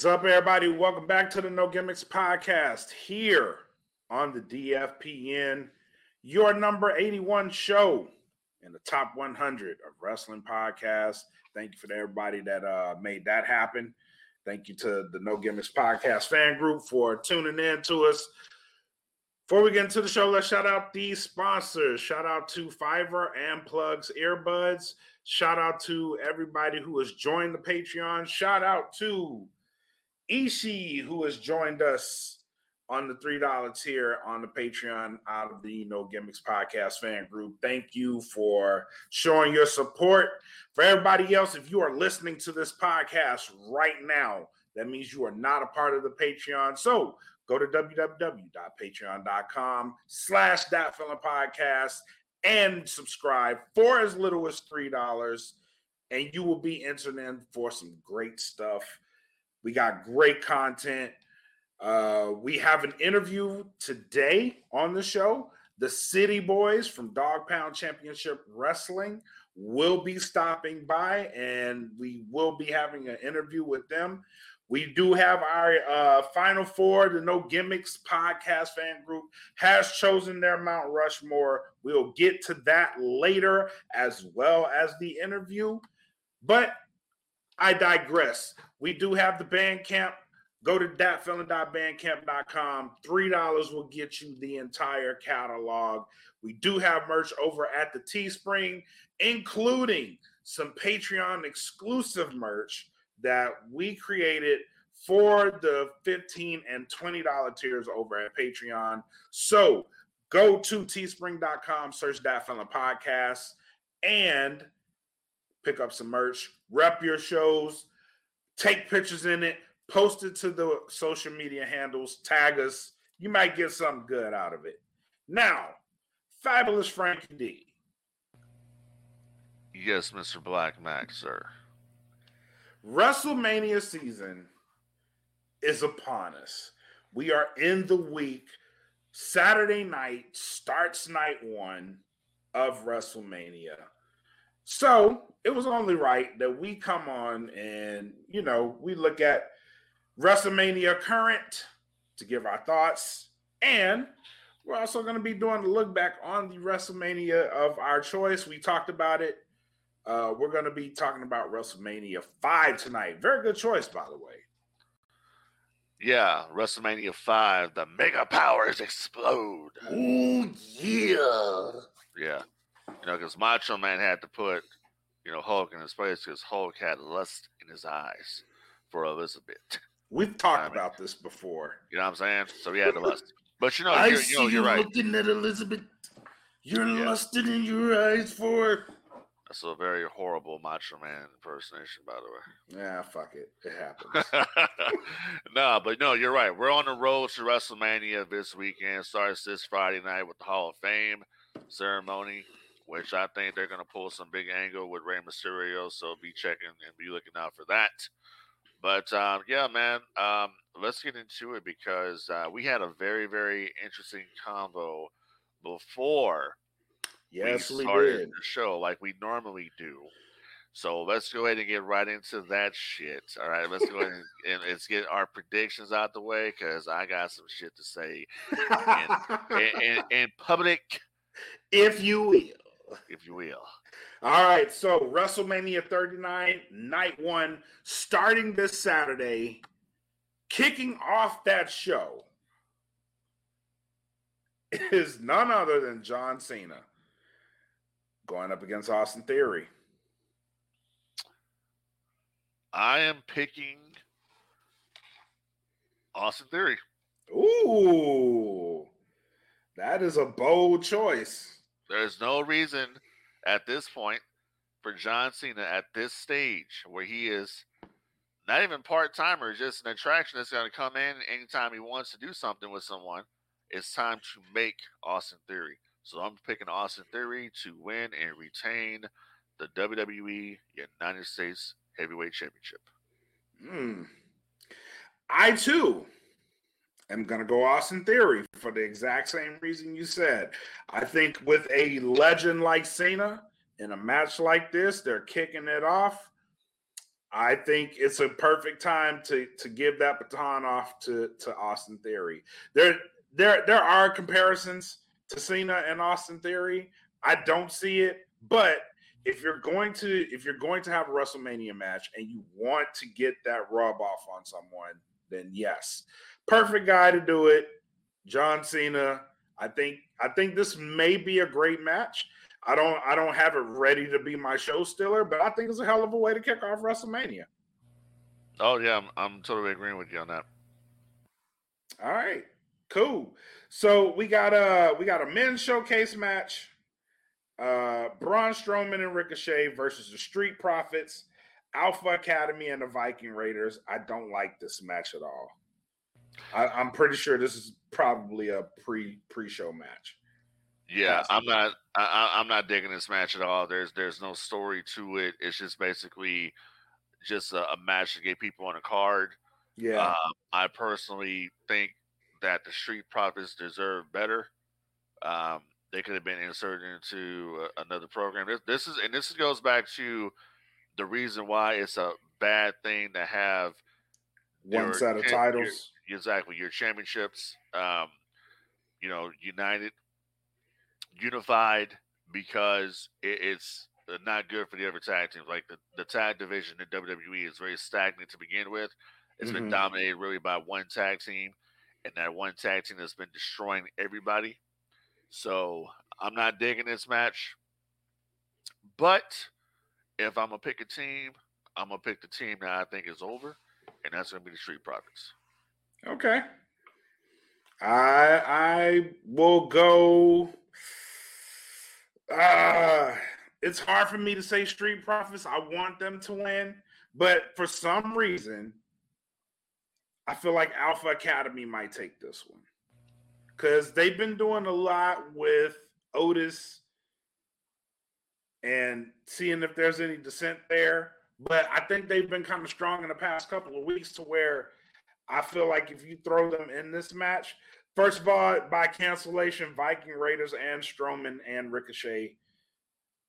What's up, everybody? Welcome back to the No Gimmicks podcast here on the DFPN, your number 81 show in the top 100 of wrestling podcasts. Thank you for everybody that uh, made that happen. Thank you to the No Gimmicks podcast fan group for tuning in to us. Before we get into the show, let's shout out these sponsors. Shout out to Fiverr and Plugs Earbuds. Shout out to everybody who has joined the Patreon. Shout out to Ishi, who has joined us on the $3 tier on the Patreon out of the No Gimmicks Podcast fan group. Thank you for showing your support. For everybody else, if you are listening to this podcast right now, that means you are not a part of the Patreon. So go to www.patreon.com slash that feeling podcast and subscribe for as little as $3 and you will be entered in for some great stuff we got great content. Uh, we have an interview today on the show. The City Bois from Dog Pound Championship Wrestling will be stopping by, and we will be having an interview with them. We do have our uh, final four. The No Gimmicks podcast fan group has chosen their Mount Rushmore. We'll get to that later, as well as the interview. But I digress. We do have the Bandcamp. Go to thatfeeling.bandcamp.com. $3 will get you the entire catalog. We do have merch over at the Teespring, including some Patreon exclusive merch that we created for the 15 and $20 tiers over at Patreon. So go to teespring.com, search that feeling podcast, and pick up some merch, rep your shows, take pictures in it, post it to the social media handles, tag us. You might get something good out of it. Now, fabulous Frankie D. Yes, Mr. Blak Makk, sir. WrestleMania season is upon us. We are in the week. Saturday night starts night one of WrestleMania. So it was only right that we come on and, you know, we look at WrestleMania current to give our thoughts. And we're also going to be doing a look back on the WrestleMania of our choice. We talked about it. Uh, we're going to be talking about WrestleMania 5 tonight. Very good choice, by the way. Yeah, WrestleMania 5, the mega powers explode. Oh, yeah. Yeah. You know, because Macho Man had to put, you know, Hulk in his place because Hulk had lust in his eyes for Elizabeth. We've talked I mean, about this before. You know what I'm saying? So he had the lust. But you know, I you're, see you know, you're right. looking at Elizabeth. You're yeah. lusted in your eyes for. That's a very horrible Macho Man impersonation, by the way. Yeah, fuck it. It happens. no, but no, you're right. We're on the road to WrestleMania this weekend. Starts this Friday night with the Hall of Fame ceremony which I think they're going to pull some big angle with Rey Mysterio. So be checking and be looking out for that. But um, yeah, man, um, let's get into it because uh, we had a very, very interesting convo before yes, we started we did. the show, like we normally do. So let's go ahead and get right into that shit. All right, let's go ahead and, and, let's get our predictions out the way because I got some shit to say in, in, in, in public, if you will if you will. All right, so WrestleMania 39, night one, starting this Saturday, kicking off that show is none other than John Cena going up against Austin Theory. I am picking Austin Theory. Ooh, that is a bold choice. There's no reason at this point for John Cena at this stage where he is not even part timer, just an attraction that's going to come in anytime he wants to do something with someone. It's time to make Austin Theory. So I'm picking Austin Theory to win and retain the WWE United States Heavyweight Championship. Hmm. I too am going to go Austin Theory for the exact same reason you said. I think with a legend like Cena in a match like this, they're kicking it off. I think it's a perfect time to to give that baton off to to Austin Theory. There there there are comparisons to Cena and Austin Theory. I don't see it, but if you're going to if you're going to have a WrestleMania match and you want to get that rub off on someone, then yes, perfect guy to do it. John Cena. I think I think this may be a great match. I don't I don't have it ready to be my show stiller, but I think it's a hell of a way to kick off WrestleMania. Oh yeah, I'm, I'm totally agreeing with you on that. All right, cool. So we got a we got a men's showcase match. Uh Braun Strowman and Ricochet versus the Street Profits, Alpha Academy, and the Viking Raiders. I don't like this match at all. I, am pretty sure this is probably a pre pre show match. Yeah, I'm not. I, I'm not digging this match at all. There's there's no story to it. It's just basically just a, a match to get people on a card. Yeah, uh, I personally think that the Street Profits deserve better. Um, they could have been inserted into uh, another program. This, this is and this goes back to the reason why it's a bad thing to have one set of titles. Exactly your championships. Um, you know, united, unified because it, it's not good for the other tag teams. Like the, the tag division in WWE is very stagnant to begin with. It's mm-hmm. been dominated really by one tag team, and that one tag team has been destroying everybody. So I'm not digging this match. But if I'm gonna pick a team, I'm gonna pick the team that I think is over, and that's gonna be the Street Profits. Okay. I I will go. Uh it's hard for me to say Street Profits. I want them to win, but for some reason, I feel like Alpha Academy might take this one because they've been doing a lot with Otis and seeing if there's any dissent there. But I think they've been kind of strong in the past couple of weeks to where I feel like if you throw them in this match, first of all, by cancellation, Viking Raiders and Strowman and Ricochet.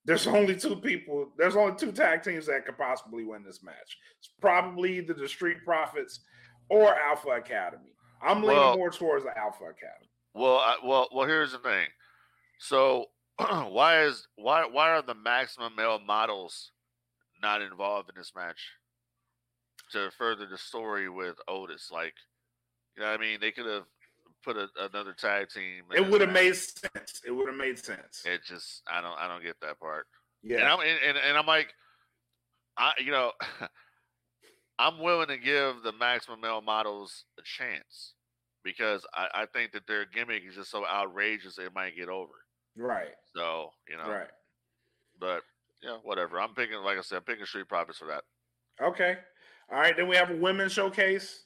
There's only two people. There's only two tag teams that could possibly win this match. It's probably either the Street Profits or Alpha Academy. I'm leaning well, more towards the Alpha Academy. Well, I, well, well. Here's the thing. So why is why why are the maximum male models not involved in this match to further the story with Otis? Like, you know, what I mean, they could have put a, another tag team. It would have made sense. It would have made sense. It just I don't I don't get that part. Yeah, and I'm and, and, and I'm like, I you know, I'm willing to give the maximum male models a chance because I, I think that their gimmick is just so outrageous it might get over. Right. So you know. Right. But yeah, whatever. I'm picking, like I said, I'm picking Street Profits for that. Okay. All right. Then we have a women's showcase.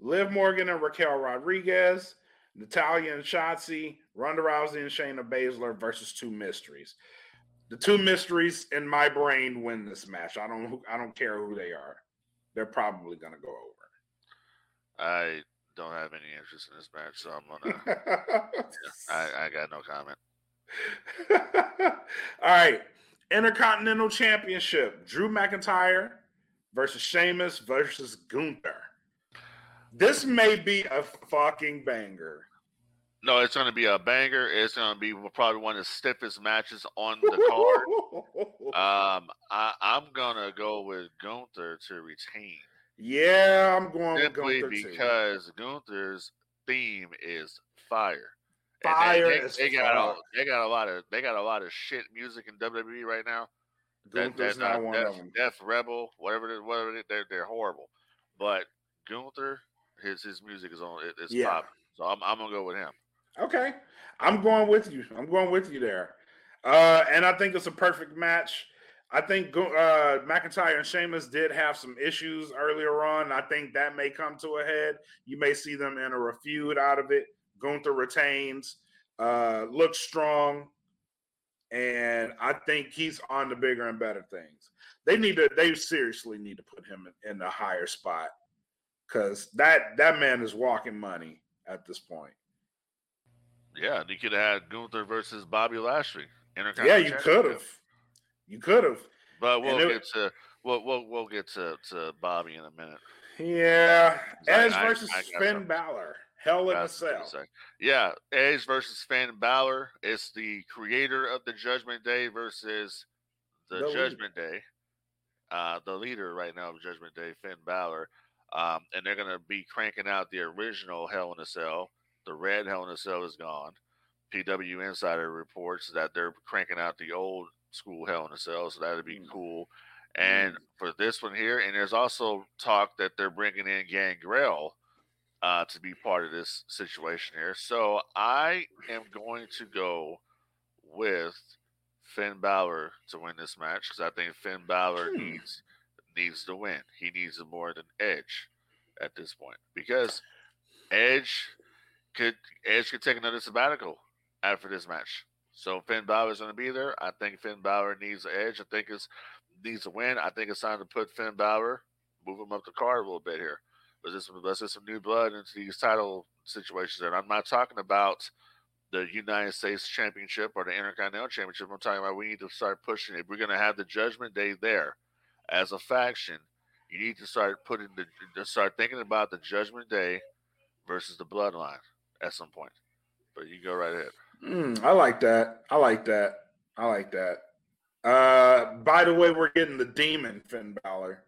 Liv Morgan and Raquel Rodriguez, Natalya and Shotzi, Ronda Rousey and Shayna Baszler versus two mysteries. The two mysteries in my brain win this match. I don't. I don't care who they are. They're probably going to go over. I don't have any interest in this match, so I'm gonna. yeah, I, I got no comment. All right, Intercontinental Championship: Drew McIntyre versus Sheamus versus Gunther. This may be a fucking banger. No, it's going to be a banger. It's going to be probably one of the stiffest matches on the card. um, I, I'm going to go with Gunther to retain. Yeah, I'm going simply because too. Gunther's theme is fire. Fire they, they, they got a, they got a lot of they got a lot of shit music in WWE right now. Gunther's that, not one Death, of them. Death Rebel, whatever it is, whatever it, they're they're horrible. But Gunther, his his music is on it's yeah. pop. So I'm I'm gonna go with him. Okay, I'm going with you. I'm going with you there. Uh, and I think it's a perfect match. I think uh, McIntyre and Sheamus did have some issues earlier on. I think that may come to a head. You may see them in a feud out of it. Gunther retains, uh, looks strong, and I think he's on the bigger and better things. They need to. They seriously need to put him in, in a higher spot because that that man is walking money at this point. Yeah, you could have had Gunther versus Bobby Lashley. Yeah, you could have. You could have. But we'll get to we'll we'll we'll get to to Bobby in a minute. Yeah, I- Edge I- versus I got Finn. Balor. Hell in a cell. was gonna say. Yeah, Edge versus Finn Balor. It's the creator of the Judgment Day versus the, The leader. Judgment Day. Uh, the leader right now of Judgment Day, Finn Balor. Um, and they're gonna be cranking out the original Hell in a Cell. The red Hell in a Cell is gone. PW Insider reports that they're cranking out the old school Hell in a Cell, so that'd be Mm. cool. And for this one here, and there's also talk that they're bringing in Gangrel uh, to be part of this situation here. So I am going to go with Finn Balor to win this match because I think Finn Balor Hmm. needs needs to win. He needs it more than Edge at this point because Edge could Edge could take another sabbatical after this match. So Finn Balor is going to be there. I think Finn Balor needs the Edge. I think it's needs to win. I think it's time to put Finn Balor, move him up the card a little bit here. Let's just, let's get some new blood into these title situations. And I'm not talking about the United States Championship or the Intercontinental Championship. I'm talking about we need to start pushing it. We're going to have the Judgment Day there as a faction. You need to start putting the to start thinking about the Judgment Day versus the Bloodline at some point. But you go right ahead. Mm, I like that. I like that. I like that. Uh, by the way, we're getting the demon Finn Balor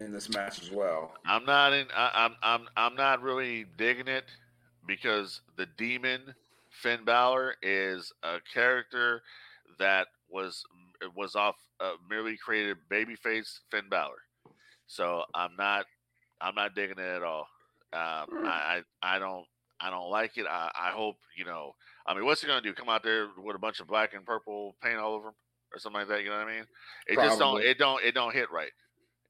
in this match as well. I'm not in. I, I'm I'm I'm not really digging it because the demon Finn Balor is a character that was was off uh, merely created babyface Finn Balor. So I'm not I'm not digging it at all. Um, I, I I don't I don't like it. I, I hope you know. I mean, what's he gonna do? Come out there with a bunch of black and purple paint all over him or something like that? You know what I mean? It just don't. It don't. It don't hit right.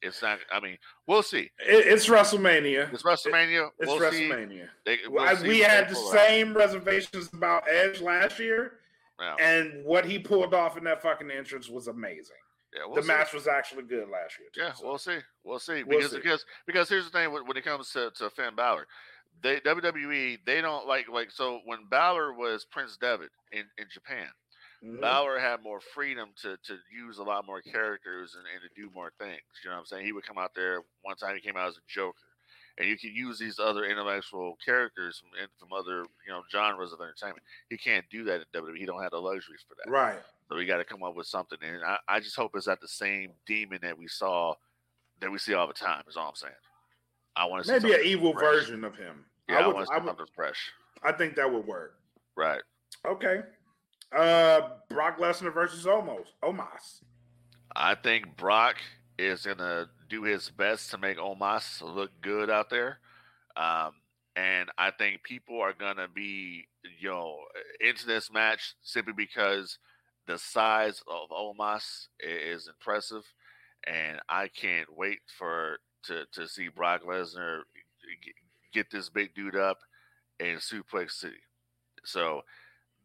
It's not. I mean, we'll see. It, it's WrestleMania. It's WrestleMania. It's we'll see. WrestleMania. They, Well, I- we had the pull out. same reservations about Edge last year, Yeah, and what he pulled off in that fucking entrance was amazing. yeah, we'll the see. match was actually good last year. too, Yeah, so. we'll see. We'll see. Because see. because because here's the thing when, when it comes to, to Finn Balor, they WWE they don't like like so when Balor was Prince Devitt in, in Japan, Mhm. Balor had more freedom to to use a lot more characters and, and to do more things. You know what I'm saying? He would come out there one time he came out as a Joker. And you can use these other intellectual characters from, from other, you know, genres of entertainment. He can't do that in WWE. He don't have the luxuries for that. Right. So we got to come up with something, and I, I just hope it's at the same demon that we saw, that we see all the time. Is all I'm saying. I want to Maybe an evil fresh. version of him. Yeah, I I, would, want to I, would, something fresh. I think that would work. Right. Okay. Uh, Brock Lesnar versus Omos. Omos. I think Brock is gonna do his best to make Omos look good out there, um, and I think people are gonna be, you know, into this match simply because the size of Omos is impressive, and I can't wait for to to see Brock Lesnar get this big dude up in Suplex City. So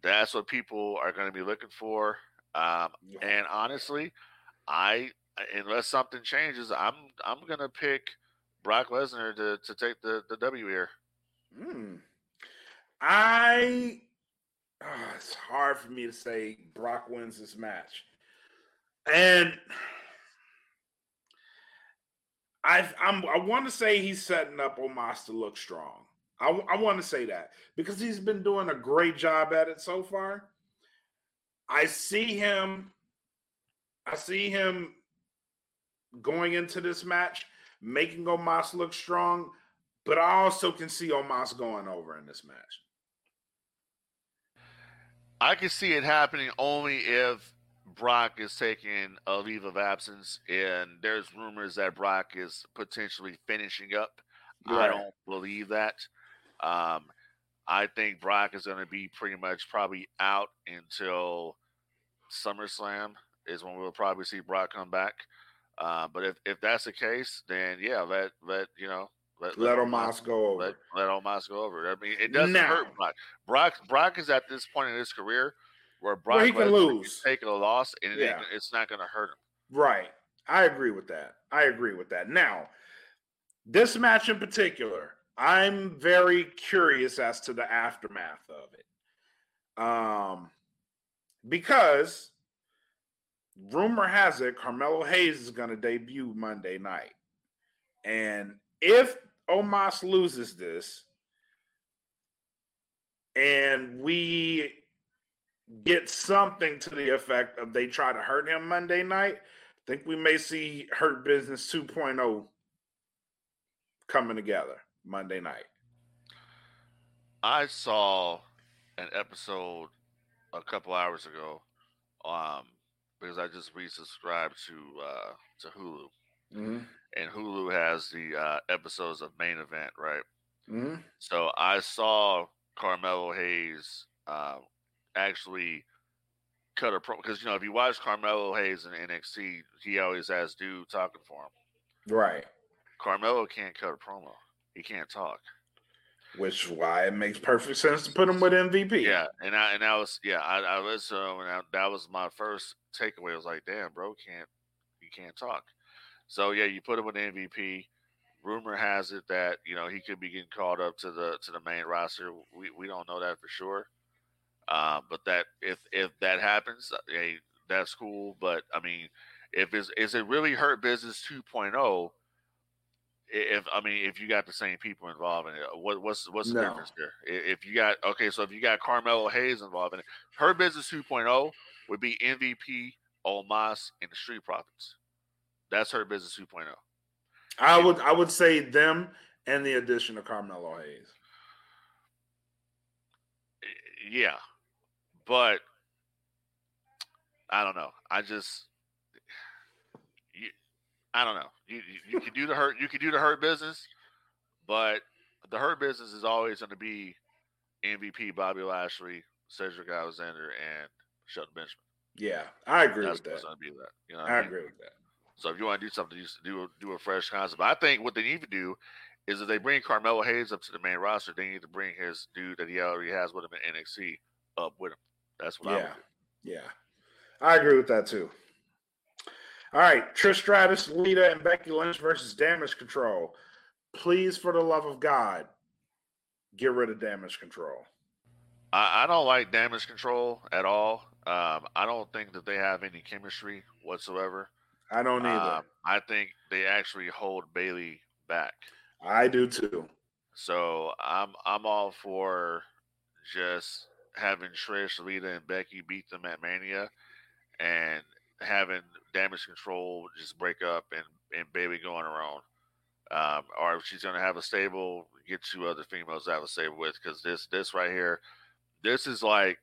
that's what people are going to be looking for. Um, and honestly, I unless something changes, I'm I'm gonna pick Brock Lesnar to, to take the, the W here. Hmm. I. ah, it's hard for me to say Brock wins this match, and I I'm I want to say he's setting up Omos to look strong. I, I want to say that because he's been doing a great job at it so far. I see him. I see him going into this match, making Omos look strong, but I also can see Omos going over in this match. I can see it happening only if Brock is taking a leave of absence, and there's rumors that Brock is potentially finishing up. I don't believe that. Um, I think Brock is going to be pretty much probably out until SummerSlam is when we'll probably see Brock come back. Uh, but if, if that's the case, then yeah, let let you know let Let Omos- Omos go over. let let Omos go over. I mean, it doesn't Now- hurt Brock. Brock Brock is at this point in his career where Brock Where he can lose. take a loss, and Yeah. gonna- it's not going to hurt him. Right. I agree with that. I agree with that. Now, this match in particular, I'm very curious as to the aftermath of it. Um because rumor has it Carmelo Hayes is going to debut Monday night. And if Omos loses this and we get something to the effect of they try to hurt him Monday night, I think we may see Hurt Business 2.0 coming together Monday night. I saw an episode a couple hours ago, um, because I just resubscribed to uh, to Hulu, Mm-hmm. and Hulu has the uh, episodes of Main Event, right? Mm-hmm. So I saw Carmelo Hayes uh, actually cut a pro because you know if you watch Carmelo Hayes in NXT, he always has dude talking for him. Right. Carmelo can't cut a promo. He can't talk. Which is why it makes perfect sense to put him with MVP. Yeah, and I and that was yeah, I, I listened to him and I, that was my first takeaway. I was like, damn, bro, can't he can't talk. So yeah, you put him with MVP. Rumor has it that you know he could be getting called up to the to the main roster. We we don't know that for sure. Uh, but that if if that happens, uh, hey, that's cool. But I mean, if it's is it really hurt business 2.0? If I mean, if you got the same people involved in it, uh, what, what's what's the No. difference there? If you got okay, so if you got Carmelo Hayes involved in it, Hurt Business 2.0 would be MVP, Omos, and the Street Profits. That's Hurt Business oh. 2.0. I would I would say them and the addition of Carmelo Hayes. Yeah, but I don't know. I just, I don't know. You you, you can do the hurt. You can do the hurt business, but the hurt business is always going to be MVP Bobby Lashley, Cedric Alexander, and Shelton Benjamin. Yeah, I agree That's with that. to be that. You know, what I mean? agree with that. So if you want to do something, you just do a, do a fresh concept. I think what they need to do is if they bring Carmelo Hayes up to the main roster, they need to bring his dude that he already has with him in NXT up with him. That's what I would Yeah. do. Yeah. I agree with that too. All right, Trish Stratus, Lita, and Becky Lynch versus Damage Control. Please, for the love of God, get rid of Damage Control. I, I don't like damage control at all. Um, I don't think that they have any chemistry whatsoever. I don't either. Um, I think they actually hold Bayley back. I do too. So I'm I'm all for just having Trish, Lita, and Becky beat them at Mania, and having Damage Control just break up and and Bayley go on her own. Um, or if she's gonna have a stable, get two other females to have a stable with, because this this right here, this is like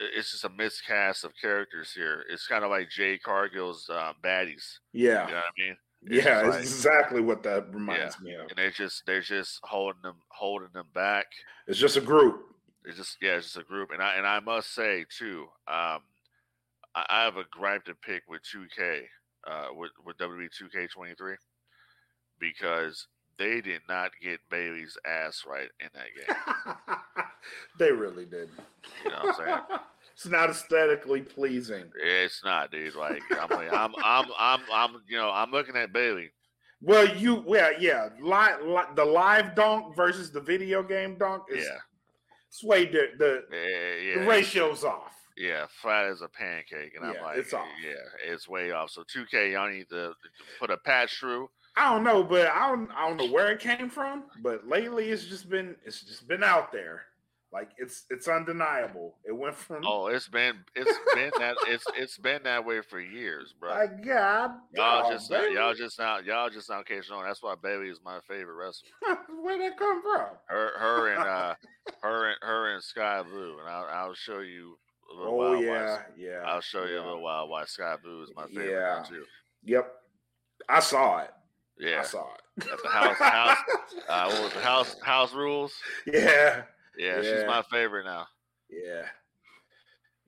it's just a miscast of characters here. It's kind of like Jade Cargill's uh, baddies. Yeah. You know what I mean? It's yeah, it's like- exactly what that reminds me of. and they're just they're just holding them holding them back. It's just a group. It's just yeah, it's just a group, and I and I must say too, um, I, have a gripe to pick with 2K, uh, with with WWE 2K23, because they did not get Bayley's ass right in that game. they really did. You know what I'm saying? it's not aesthetically pleasing. It's not, dude. Like I'm, like, I'm, I'm, I'm, I'm, you know, I'm looking at Bailey. Well, you, well, yeah, li- li- the live dunk versus the video game dunk is Yeah, it's way di- the yeah, the ratio's off. Yeah, flat as a pancake, and I'm Yeah, like, it's off. yeah, it's way off. So 2K, y'all need to put a patch through. I don't know, but I don't I don't know where it came from, but lately it's just been it's just been out there. Like it's it's undeniable. It went from Oh, it's been it's been that it's it's been that way for years, bro. my God, Y'all dog, just not, y'all just not y'all just not catching on. That's why Bayley is my favorite wrestler. where'd that come from? Her her and uh her and her and Skye Blue, and I'll I'll show you a little Oh yeah, why, yeah. I'll show you yeah. a little while why Skye Blue is my favorite Yeah. too. Yep, I saw it. Yeah, I saw it. at the house house. Uh, what was the house house rules? yeah, Yeah, she's my favorite now. yeah,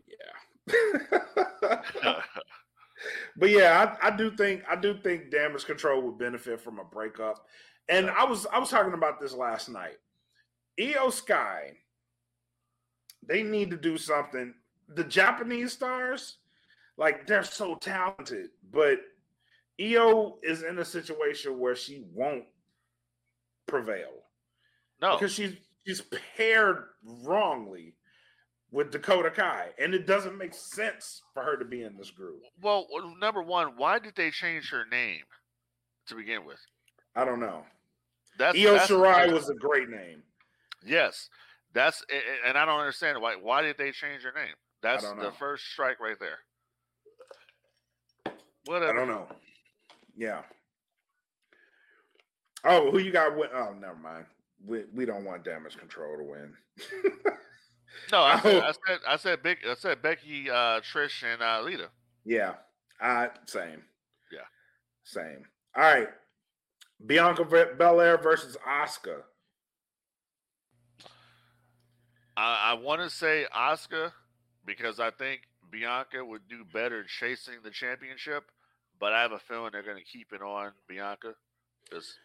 yeah. but yeah, I, I do think I do think damage control would benefit from a breakup. And I was I was talking about this last night. Iyo Sky, they need to do something. The Japanese stars, like they're so talented, but Iyo is in a situation where she won't prevail no, because she's she's paired wrongly with Dakota Kai, and it doesn't make sense for her to be in this group. Well, number one, why did they change her name to begin with? I don't know. That's Io that's- Shirai was a great name. Yes, that's and I don't understand why. Why did they change her name? That's the first strike right there. Whatever. I don't know. Yeah. Oh, who you got? Win- oh, never mind. We we don't want damage control to win. No, I said. I said, I said, Big, I said Becky, uh, Trish, and uh, Lita. yeah. Uh same. Yeah. Same. All right. Bianca Belair versus Asuka. I, I want to say Asuka because I think Bianca would do better chasing the championship, but I have a feeling they're going to keep it on Bianca because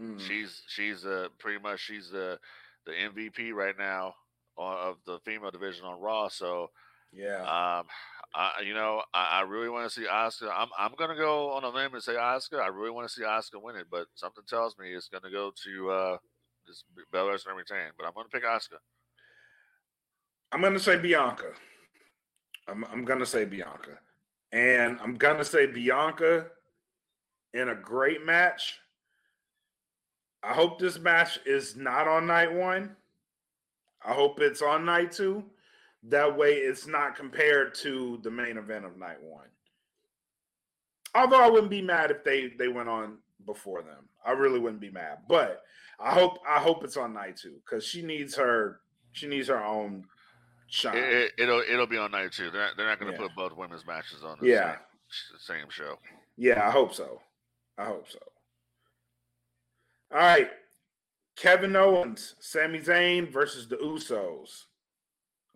Mm. she's she's uh, pretty much she's the the MVP right now of the female division on Raw. So Yeah. um, I you know I, I really want to see Asuka. I'm I'm gonna go on a limb and say Asuka. I really want to see Asuka win it, but something tells me it's gonna go to uh, this Belair's gonna retain. But I'm gonna pick Asuka. I'm gonna say Bianca. I'm I'm gonna say Bianca. And I'm gonna say Bianca in a great match. I hope this match is not on night one. I hope it's on night two. That way it's not compared to the main event of night one. Although I wouldn't be mad if they they went on before them. I really wouldn't be mad. But I hope I hope it's on night two because she needs her she needs her own shine. It, it, will it'll be on night two. They're not, they're not going to Yeah. put both women's matches on the Yeah. same, same show. Yeah, I hope so. I hope so. All right. Kevin Owens, Sami Zayn versus the Usos.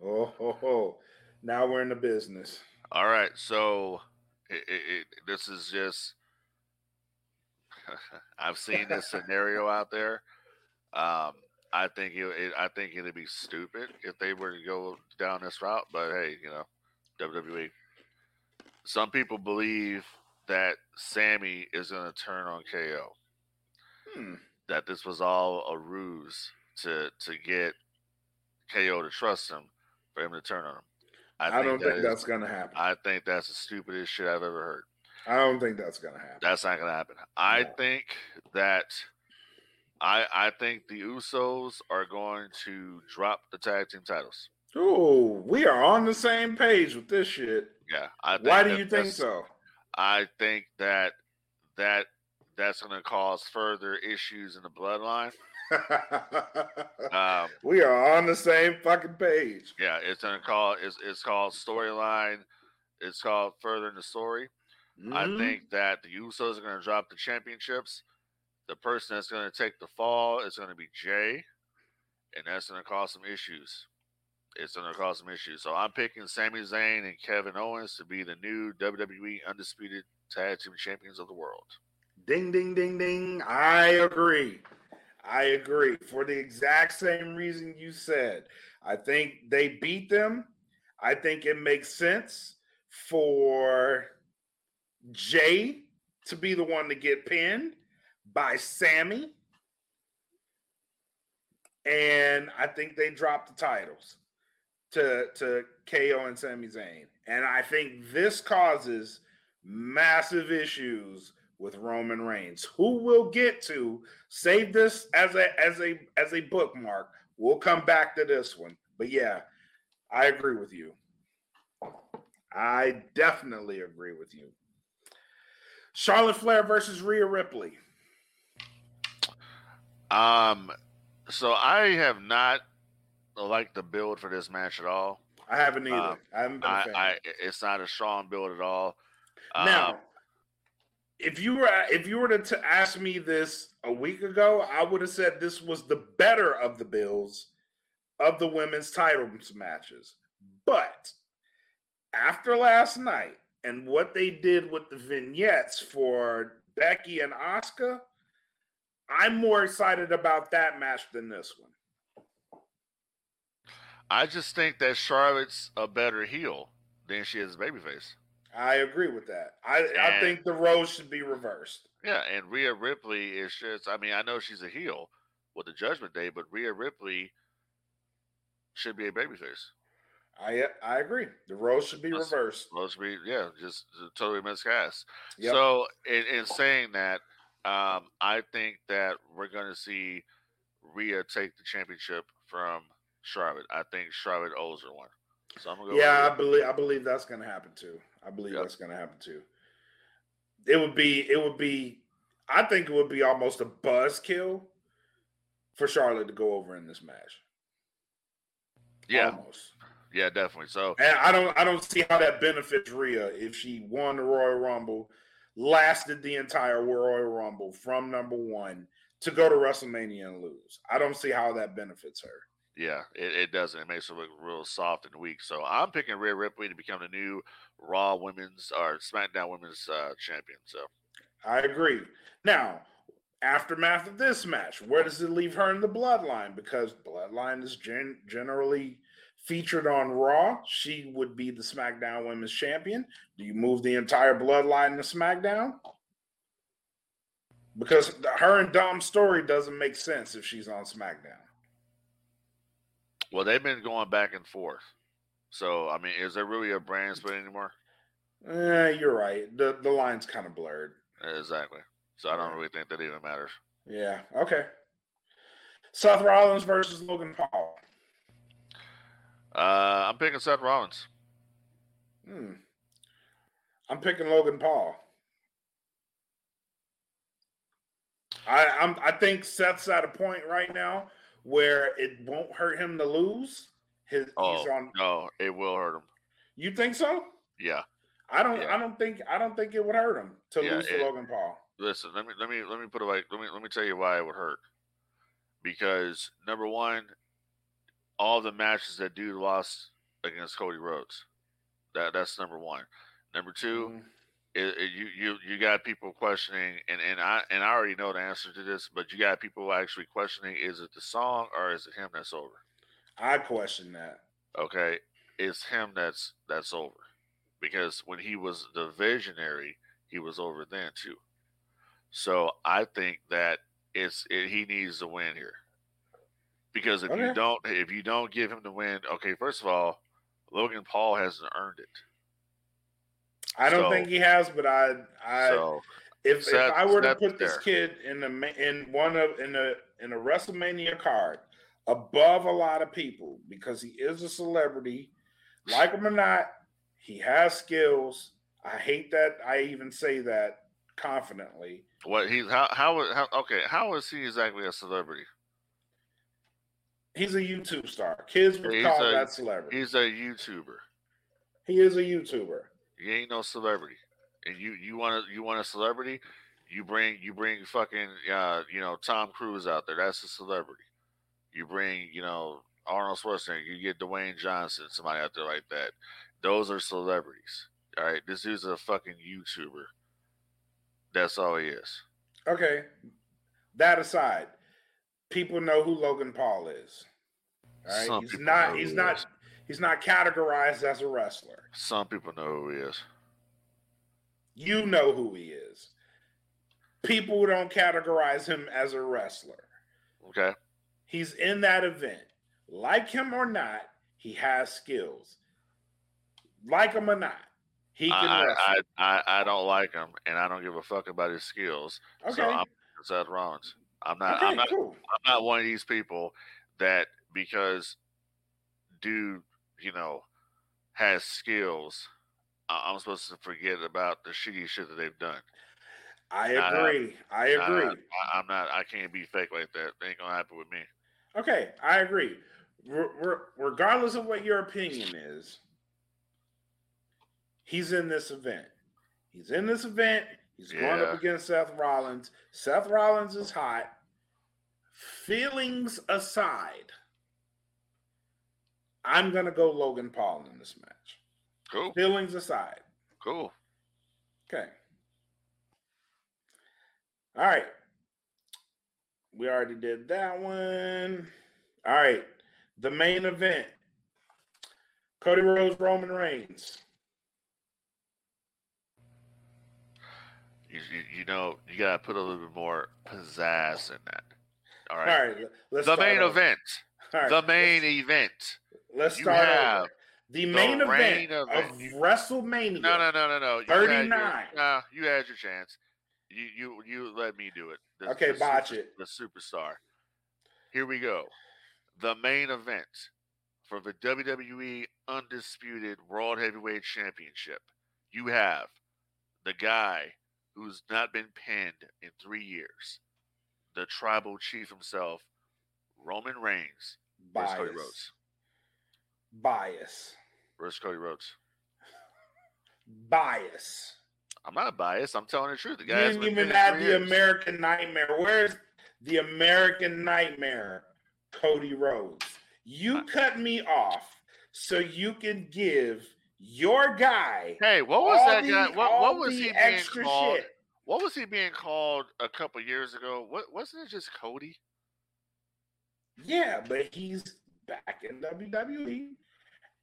Oh, ho, ho. now we're in the business. All right, so it, it, it, this is just I've seen this scenario out there. Um, I think it, I think it'd be stupid if they were to go down this route, but hey, you know, WWE. Some people believe that Sami is going to turn on KO. Hmm. That this was all a ruse to to get KO to trust him for him to turn on him. I, don't that think is- that's going to happen. I think that's the stupidest shit I've ever heard. I don't think that's going to happen. That's not gonna happen. I No. think that I I think the Usos are going to drop the tag team titles. Ooh, we are on the same page with this shit. Yeah. I think Why do you think so? I think that that that's gonna cause further issues in the bloodline. Um, we are on the same fucking page. yeah, it's gonna call it's it's called storyline. It's called further in the story. I Mhm. think that the Usos are going to drop the championships. The person that's going to take the fall is going to be Jey, and that's going to cause some issues. It's going to cause some issues. So I'm picking Sami Zayn and Kevin Owens to be the new WWE Undisputed Tag Team Champions of the world. Ding, ding, ding, ding. I agree. I agree. For the exact same reason you said. I think they beat them. I think it makes sense for Jay to be the one to get pinned by Sami. And I think they dropped the titles to, to KO and Sami Zayn. And I think this causes massive issues with Roman Reigns, who we'll get to. Save this as a as a as a bookmark. We'll come back to this one. But yeah, I agree with you. I definitely agree with you. Charlotte Flair versus Rhea Ripley. Um, so I have not liked the build for this match at all. I haven't either. Um, I haven't I. I it's not a strong build at all. now, Um, if you were if you were to, to ask me this a week ago, I would have said this was the better of the bills of the women's title matches. But after last night and what they did with the vignettes for Becky and Asuka, I'm more excited about that match than this one. I just think that Charlotte's a better heel than she is a babyface. I agree with that. I, I think the roles should be reversed. Yeah, and Rhea Ripley is just I mean, I know she's a heel with the Judgment Day, but Rhea Ripley should be a babyface. I I agree. The roles should be reversed. To be, yeah, just totally miscast. Yep. So, in, in saying that, um, I think that we're going to see Rhea take the championship from Charlotte. I think Charlotte owes her one. So I'm gonna go. yeah, I believe I believe that's going to happen too. I believe Yep. that's going to happen too. It would be it would be I think it would be almost a buzzkill for Charlotte to go over in this match. yeah, Almost. yeah, definitely. So And I don't I don't see how that benefits Rhea if she won the Royal Rumble, lasted the entire Royal Rumble from number one to go to WrestleMania and lose. I don't see how that benefits her. yeah, it, it doesn't. It makes her look real soft and weak. So I'm picking Rhea Ripley to become the new Raw Women's or SmackDown Women's uh, champion. So I agree. Now, aftermath of this match, where does it leave her in the bloodline? Because bloodline is gen- generally featured on Raw. She would be the SmackDown Women's Champion. Do you move the entire bloodline to SmackDown? Because the- her and Dom's story doesn't make sense if she's on SmackDown. well, they've been going back and forth. So I mean, is there really a brand split anymore? Eh, you're right. The the line's kind of blurred. Exactly. So I don't really think that even matters. Yeah. Okay. Seth Rollins versus Logan Paul. Uh, I'm picking Seth Rollins. Hmm. I'm picking Logan Paul. I I'm I think Seth's at a point right now where it won't hurt him to lose. His he's Oh on. no, it will hurt him. You think so? Yeah. I don't. Yeah. I don't think. I don't think it would hurt him to Yeah, lose to it- Logan Paul. Listen, let me let me let me put it like let me let me tell you why it would hurt. Because number one, all the matches that dude lost against Cody Rhodes. That that's number one. Number 2 Mhm. it, it- you you you got people questioning, and and I and I already know the answer to this, but you got people actually questioning: is it the song or is it him that's over? I question that. Okay, it's him that's that's over, because when he was the visionary, he was over then too. So I think that it's it, he needs to win here, because if you don't if you don't give him the win, okay, first of all, Logan Paul hasn't earned it. I don't So- think he has, but I. I so if, if I were to put this kid in the in one of in a in a WrestleMania card above a lot of people because he is a celebrity, like him or not, he has skills. I hate that I even say that confidently. what he's how how how okay how is he exactly a celebrity? He's a YouTube star. Kids would He's call a- that celebrity. He's a YouTuber. He is a YouTuber. You ain't no celebrity, and you you want to you want a celebrity. You bring you bring fucking uh you know Tom Cruise out there. That's a celebrity. You bring you know Arnold Schwarzenegger. You get Dwayne Johnson, somebody out there like that. Those are celebrities. All right, this dude's a fucking YouTuber. That's all he is. Okay. That aside, people know who Logan Paul is. All right. Some he's not he's not is. he's not categorized as a wrestler. Some people know who he is. You know who he is. People don't categorize him as a wrestler. Okay, He's in that event. Like him or not, he has skills. Like him or not, he can I, wrestle. I I I don't like him, and I don't give a fuck about his skills. okay. So I'm Seth Rollins. I'm not. okay, I'm not. cool. I'm not one of these people that because dude, you know, has skills, I'm supposed to forget about the shitty shit that they've done. I agree. I agree. I, I'm not. I can't be fake like that. It ain't gonna happen with me. Okay, I agree. Re- re- regardless of what your opinion is, he's in this event. He's in this event. He's going up against Seth Rollins. Seth Rollins is hot. Feelings aside, I'm going to go Logan Paul in this match. Cool. Feelings aside. Cool. Okay. All right. We already did that one. All right. The main event Cody Rhodes, Roman Reigns. You, you, you know, you gotta put a little bit more pizzazz in that. All All right. right. Let's the main over. event. Right, the main let's- event. Let's you start have over. The main The event main of event. WrestleMania. No, no, no, no, no. You had your- 39. Nah, you had your chance. You you you let me do it. The- Okay, the botch super- it. The superstar. Here we go. The main event for the WWE Undisputed World Heavyweight Championship. You have the guy who's not been pinned in three years, the tribal chief himself, Roman Reigns versus Cody Bias. Rhodes. Bias. Versus Cody Rhodes. Bias. I'm not biased. I'm telling the truth. The guy didn't even have the years. American Nightmare. Where's the American Nightmare? Cody Rhodes. You cut me off so you can give your guy Hey, what was that the- guy? What, what was he being called? shit. What was he being called a couple years ago? What wasn't it just Cody? Yeah, but he's back in WWE,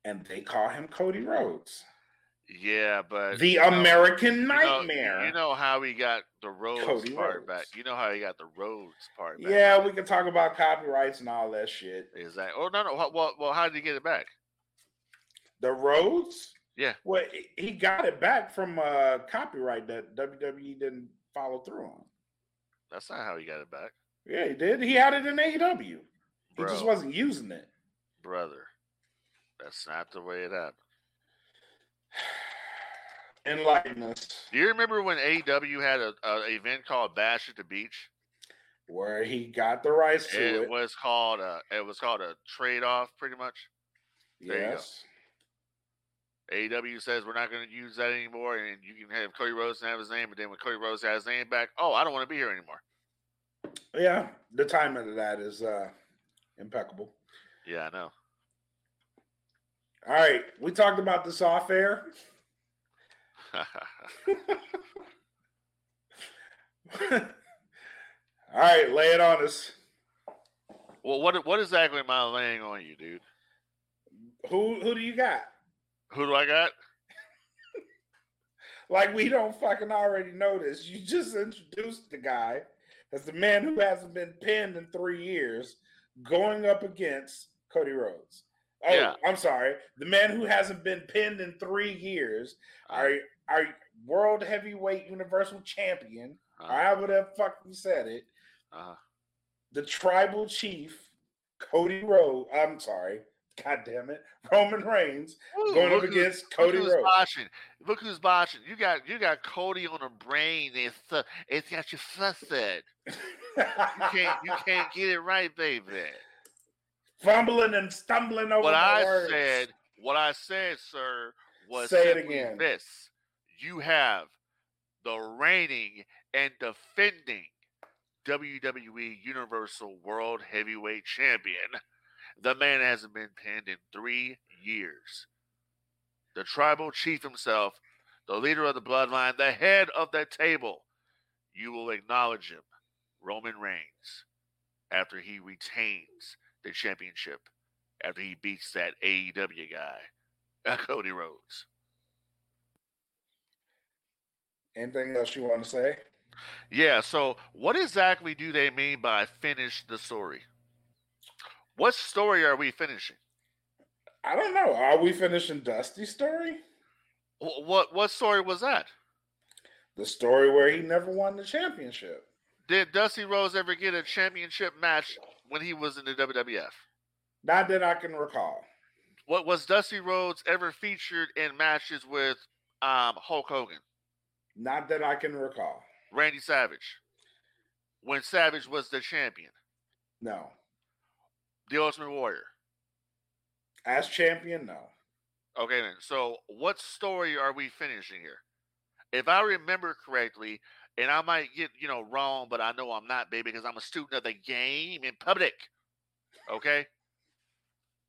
and they call him Cody Rhodes, Yeah, but the you know- American you know- Nightmare. You know how he got the Rhodes Cody part back. You know how he got the Rhodes part back. yeah, we can talk about copyrights and all that shit. Is that? Oh no, no. Well, well how did he get it back? The Rhodes. Yeah. Well, he- got it back from uh copyright that WWE didn't follow through on. That's not how he got it back, Yeah, he did. He had it in AEW. He just wasn't using it. brother. That's not the way it happened. Enlighten us. Do you remember when AEW had a, a event called Bash at the Beach? Where he got the rights to It it. was called a it was called a trade off, pretty much. there yes. AEW says we're not going to use that anymore, and you can have Cody Rhodes and have his name. But then when Cody Rhodes has his name back, oh, I don't want to be here anymore. Yeah, the timing of that is uh impeccable. Yeah, I know. All right, we talked about this off air. All right, lay it on us. well, what what exactly am I laying on you, dude? Who who do you got? Who do I got? Like we don't fucking already know this. You just introduced the guy as the man who hasn't been pinned in three years, going up against Cody Rhodes. Oh, Yeah. I'm sorry, the man who hasn't been pinned in three years, Uh, our our world heavyweight universal champion, uh, or however the fuck you said it, uh, the tribal chief, Cody Rhodes. I'm sorry, god damn it, Roman Reigns Ooh, going up who- against Cody look Rhodes. botching. Look who's botching. You got you got Cody on a brain. It's uh, it's got you flustered. You can't you can't get it right, baby. fumbling and stumbling over what I words. said, what I said, sir, was Say it again. this: you have the reigning and defending WWE Universal World Heavyweight Champion. The man hasn't been pinned in three years. The tribal chief himself, the leader of the bloodline, the head of the table. You will acknowledge him, Roman Reigns, after he retains the championship after he beats that AEW guy, Cody Rhodes. Anything else you want to say? Yeah, so what exactly do they mean by finish the story? What story are we finishing? I don't know. Are we finishing Dusty's story? What what story was that? The story where he never won the championship. Did Dusty Rhodes ever get a championship match when he was in the WWF? Not that I can recall. What was Dusty Rhodes ever featured in matches with um, Hulk Hogan, Not that I can recall. Randy Savage, when Savage was the champion, No. The Ultimate Warrior? As champion, no. Okay, then. So, what story are we finishing here? If I remember correctly, and I might get you know wrong, but I know I'm not, baby, because I'm a student of the game in public. Okay.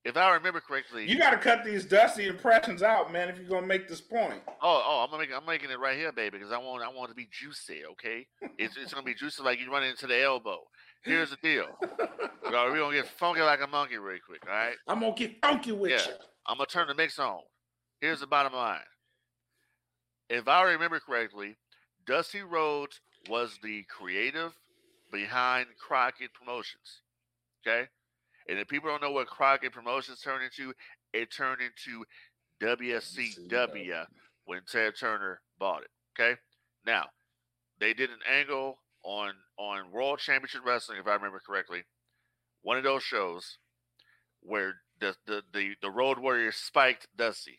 If I remember correctly, You got to cut these Dusty impressions out, man, if you're going to make this point. oh, oh, I'm making, I'm making it right here, baby, because I want, I want it to be juicy. Okay, it's, it's gonna be juicy like you run into the elbow. Here's the deal. We're gonna get funky like a monkey, real quick. All right. I'm to get funky with Yeah. you. I'm gonna turn the mix on. Here's the bottom line. If I remember correctly, Dusty Rhodes was the creative behind Crockett Promotions. Okay? And if people don't know what Crockett Promotions turned into, it turned into WCW when Ted Turner bought it. Okay, now they did an angle on on World Championship Wrestling, if I remember correctly, one of those shows where the the the, the Road Warrior spiked Dusty,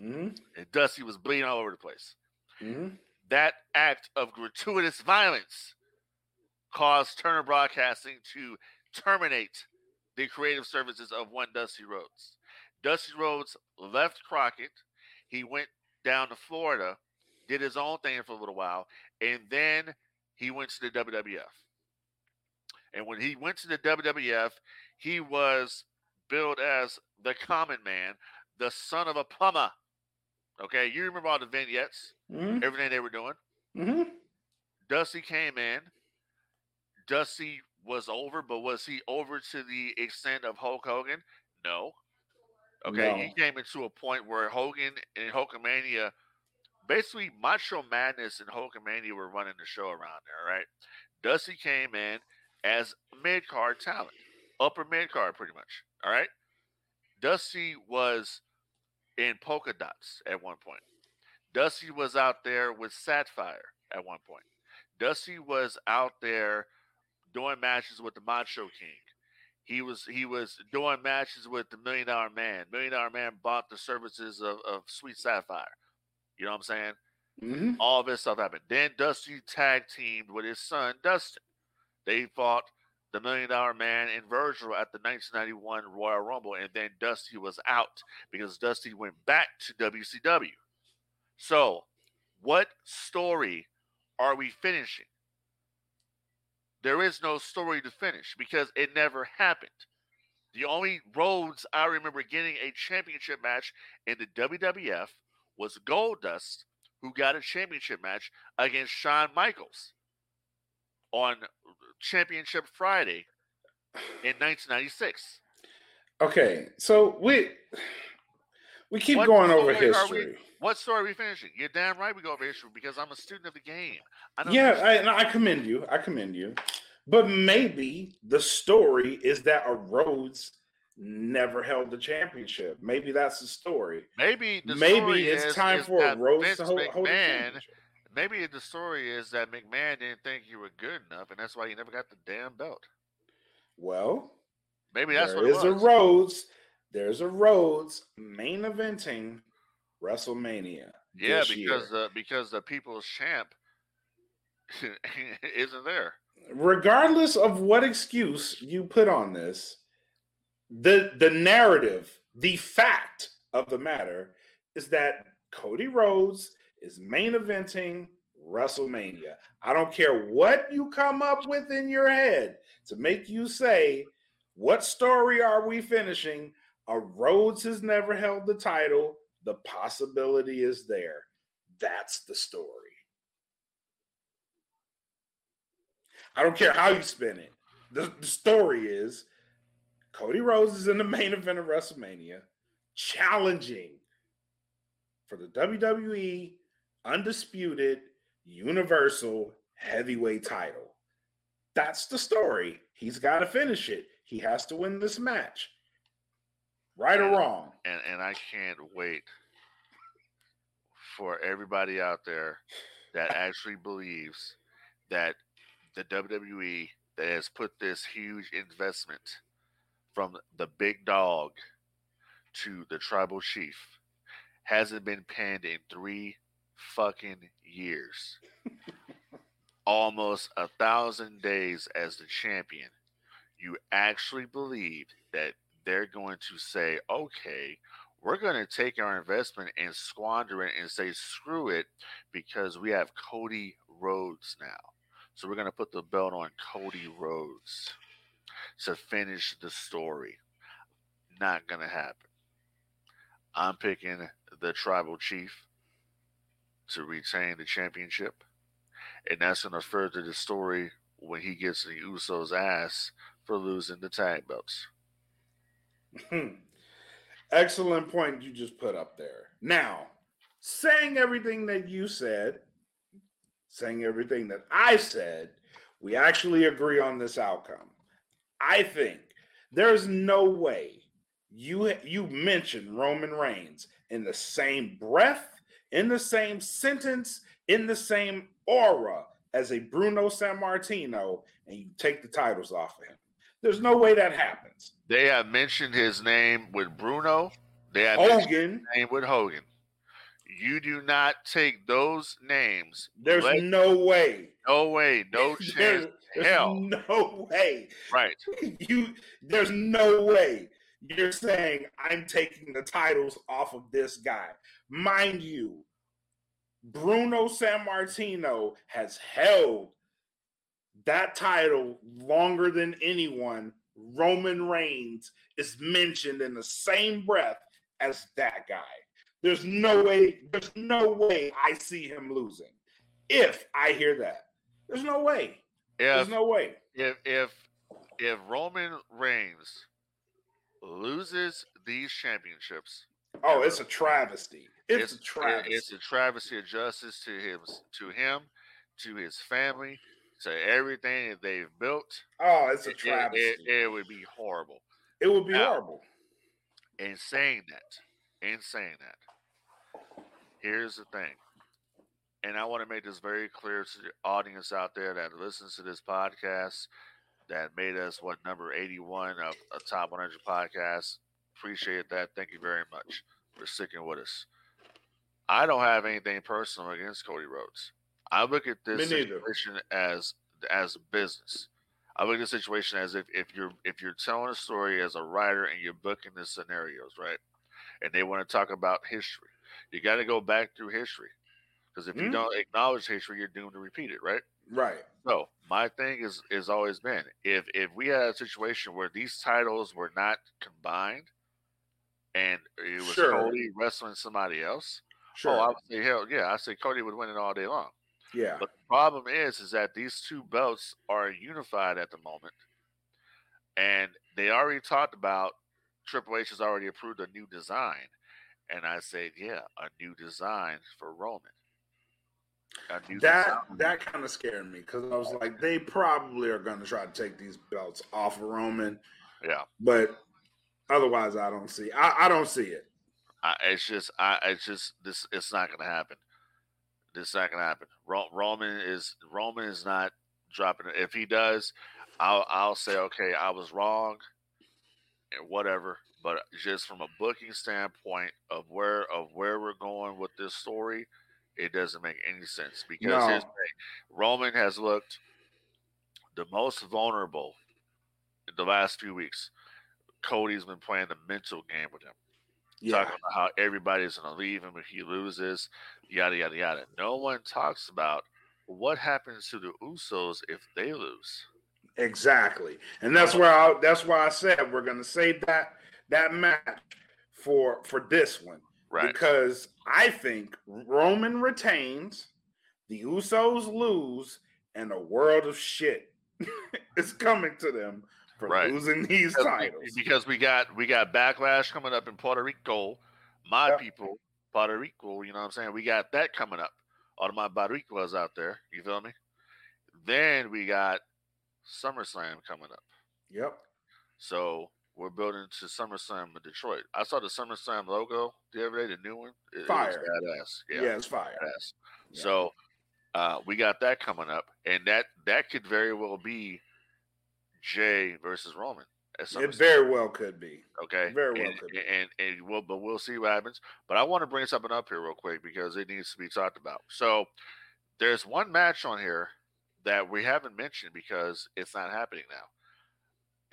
Mm-hmm. and Dusty was bleeding all over the place. Mm-hmm. That act of gratuitous violence caused Turner Broadcasting to terminate the creative services of one Dusty Rhodes. Dusty Rhodes left Crockett. He went down to Florida, did his own thing for a little while, and then he went to the WWF. And when he went to the WWF, he was billed as the common man, the son of a plumber. Okay, you remember all the vignettes, Mm-hmm. everything they were doing. Mm-hmm. Dusty came in. Dusty was over, but was he over to the extent of Hulk Hogan? No. Okay, he came into a point where Hogan and Hulkamania, basically Macho Madness and Hulkamania were running the show around there, right? Dusty came in as mid card talent, upper mid card, pretty much. All right. Dusty was in polka dots at one point. Dusty was out there with Sapphire at one point. Dusty was out there doing matches with the Macho King. He was he was doing matches with the Million Dollar Man. Million Dollar Man bought the services of, of Sweet Sapphire. You know what I'm saying? Mm-hmm. All this stuff happened. Then Dusty tag teamed with his son Dustin. They fought the Million Dollar Man and Virgil at the 1991 Royal Rumble, and then Dusty was out because Dusty went back to WCW. So, what story are we finishing? There is no story to finish because it never happened. The only Rhodes I remember getting a championship match in the WWF was Goldust, who got a championship match against Shawn Michaels on Championship Friday in 1996. Okay, so we we keep What going over story are we- history. What story are we finishing? You're damn right we go over history because I'm a student of the game. I Yeah, I, and I commend you. I commend you. But maybe the story is that a Rhodes never held the championship. Maybe that's the story. maybe the maybe story it's is, time is for a Rhodes Vince to hold, hold McMahon. championship. Maybe the story is that McMahon didn't think you were good enough, and that's why you never got the damn belt. Well, Maybe that's there what it is a was. Rhodes. There's a Rhodes main eventing WrestleMania. yeah, because the because the people's champ isn't there. regardless of what excuse you put on this, the the narrative, the fact of the matter is that Cody Rhodes is main eventing WrestleMania. I don't care what you come up with in your head to make you say, what story are we finishing? A Rhodes has never held the title. The possibility is there. That's the story. I don't care how you spin it. The, the story is Cody Rhodes is in the main event of WrestleMania, challenging for the WWE Undisputed Universal Heavyweight title. That's the story. He's got to finish it. He has to win this match. Right or wrong. and and I can't wait for everybody out there that actually believes that the WWE that has put this huge investment from the big dog to the tribal chief hasn't been panned in three fucking years. Almost a thousand days as the champion. You actually believe that they're going to say, okay, we're going to take our investment and squander it and say, screw it, because we have Cody Rhodes now. So we're going to put the belt on Cody Rhodes to finish the story. Not going to happen. I'm picking the tribal chief to retain the championship. And that's going to further the story when he gets the Usos' ass for losing the tag belts. Hmm. Excellent point you just put up there. Now, saying everything that you said, saying everything that I said, we actually agree on this outcome. I think there's no way you you mentioned Roman Reigns in the same breath, in the same sentence, in the same aura as a Bruno Sammartino, and you take the titles off of him. There's no way that happens. They have mentioned his name with Bruno. They have Hogan. his name with Hogan. You do not take those names. There's Let- no way. No way, no chance. There's, Hell. no way. Right. You there's no way you're saying I'm taking the titles off of this guy. Mind you, Bruno Sammartino has held that title longer than anyone. Roman Reigns is mentioned in the same breath as that guy. There's no way, there's no way I see him losing. If I hear that. There's no way. There's no way. if if if Roman Reigns loses these championships, Oh, it's a travesty. It's, a travesty. It's a travesty of justice to him, to him, to his family, to everything that they've built. oh, it's a It- it- travesty. It, It, it would be horrible. It would be Now- horrible. In saying that, in saying that, here's the thing, and I want to make this very clear to the audience out there that listens to this podcast, that made us what number 81 of a top 100 podcast. Appreciate that. Thank you very much for sticking with us. I don't have anything personal against Cody Rhodes. I look at this situation as as business. I look at the situation as if, if you're if you're telling a story as a writer and you're booking the scenarios, right? And they want to talk about history. You got to go back through history because if you Mhm. don't acknowledge history, you're doomed to repeat it, right? Right. So my thing is is always been if if we had a situation where these titles were not combined and it was Sure. Cody wrestling somebody else, Sure. oh, I would say hell yeah, I say Cody would win it all day long. yeah. But the problem is, is that these two belts are unified at the moment, and they already talked about Triple H has already approved a new design, and I said, yeah, a new design for Roman. That that kind of scared me because I was like, they probably are going to try to take these belts off of Roman, yeah, but otherwise, I don't see. I, I don't see it. I, it's just, I, it's just this. It's not going to happen. This is not going to happen. Ro- Roman is Roman is not dropping it. If he does, I'll I'll say okay, I was wrong, and whatever. But just from a booking standpoint of where of where we're going with this story, it doesn't make any sense because No. Roman has looked the most vulnerable in the last few weeks. Cody's been playing the mental game with him Yeah. talking about how everybody's going to leave him if he loses, yada yada yada. No one talks about what happens to the Usos if they lose. Exactly, and that's where I, that's why I said we're going to save that that match for for this one Right. because I think Roman retains, the Usos lose, and a world of shit is coming to them for Right. losing these because, titles. we, because we got we got backlash coming up in Puerto Rico. My Yep. people, Puerto Rico, you know what I'm saying? We got that coming up. All of my Ricos out there, you feel me? Then we got SummerSlam coming up. Yep. So we're building to SummerSlam with Detroit. I saw the SummerSlam logo the other day, the new one. It, it Fire. badass. Yeah, Yeah, it's fire. badass. Yeah. So uh, we got that coming up, and that that could very well be Jey versus Roman. It very well could be. okay, very well and, could be. and, and and we'll, but we'll see what happens. But I want to bring something up here real quick because it needs to be talked about. So there's one match on here that we haven't mentioned because it's not happening now,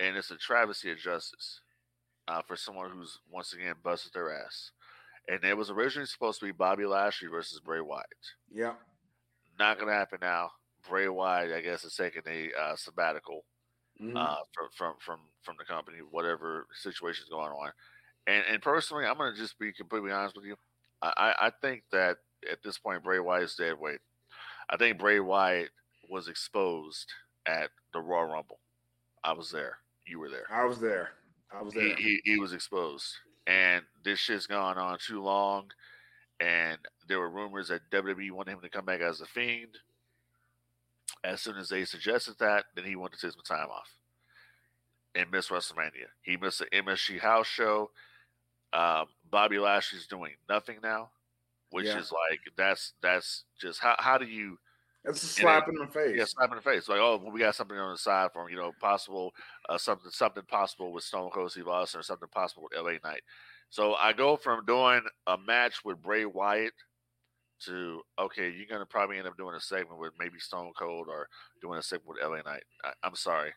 and it's a travesty of justice uh, for someone who's once again busted their ass. And it was originally supposed to be Bobby Lashley versus Bray Wyatt. Yeah, Not gonna happen now. Bray Wyatt, I guess, is taking a uh, sabbatical Mhm. uh, from from from from the company, whatever situation's going on. And and personally, I'm gonna just be completely honest with you. I I, I think that at this point, Bray Wyatt is dead weight. I think Bray Wyatt was exposed at the Royal Rumble. I was there. You were there. I was there. I was He, there. he, he was exposed, and this shit's gone on too long. And there were rumors that WWE wanted him to come back as a fiend. As soon as they suggested that, then he wanted to take some time off. and missed WrestleMania. He missed the MSG house show. Um, Bobby Lashley's doing nothing now, which Yeah. is like that's that's just how how do you It's a slap in the face. yeah slap in the face like oh well, we got something on the side for him you know possible uh, something something possible with Stone Cold Steve Austin or something possible with LA Knight. So I go from doing a match with Bray Wyatt to okay you're gonna probably end up doing a segment with maybe Stone Cold or doing a segment with LA Knight. I, I'm sorry,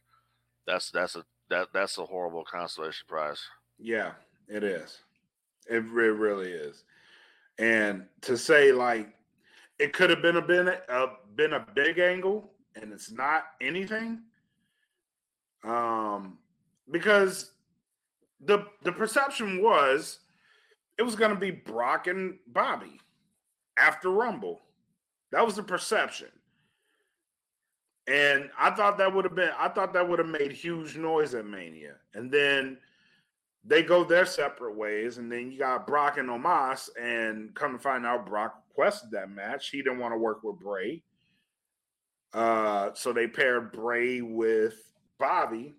that's that's a that that's a horrible consolation prize. Yeah, it is. It, re- really is. And to say like it could have been a been a been a big angle and it's not anything. Um because the the perception was it was going to be Brock and Bobby after Rumble. That was the perception. And I thought that would have been I thought that would have made huge noise at Mania. And then they go their separate ways, and then you got Brock and Omos, and come to find out, Brock requested that match. He didn't want to work with Bray, uh, so they paired Bray with Bobby,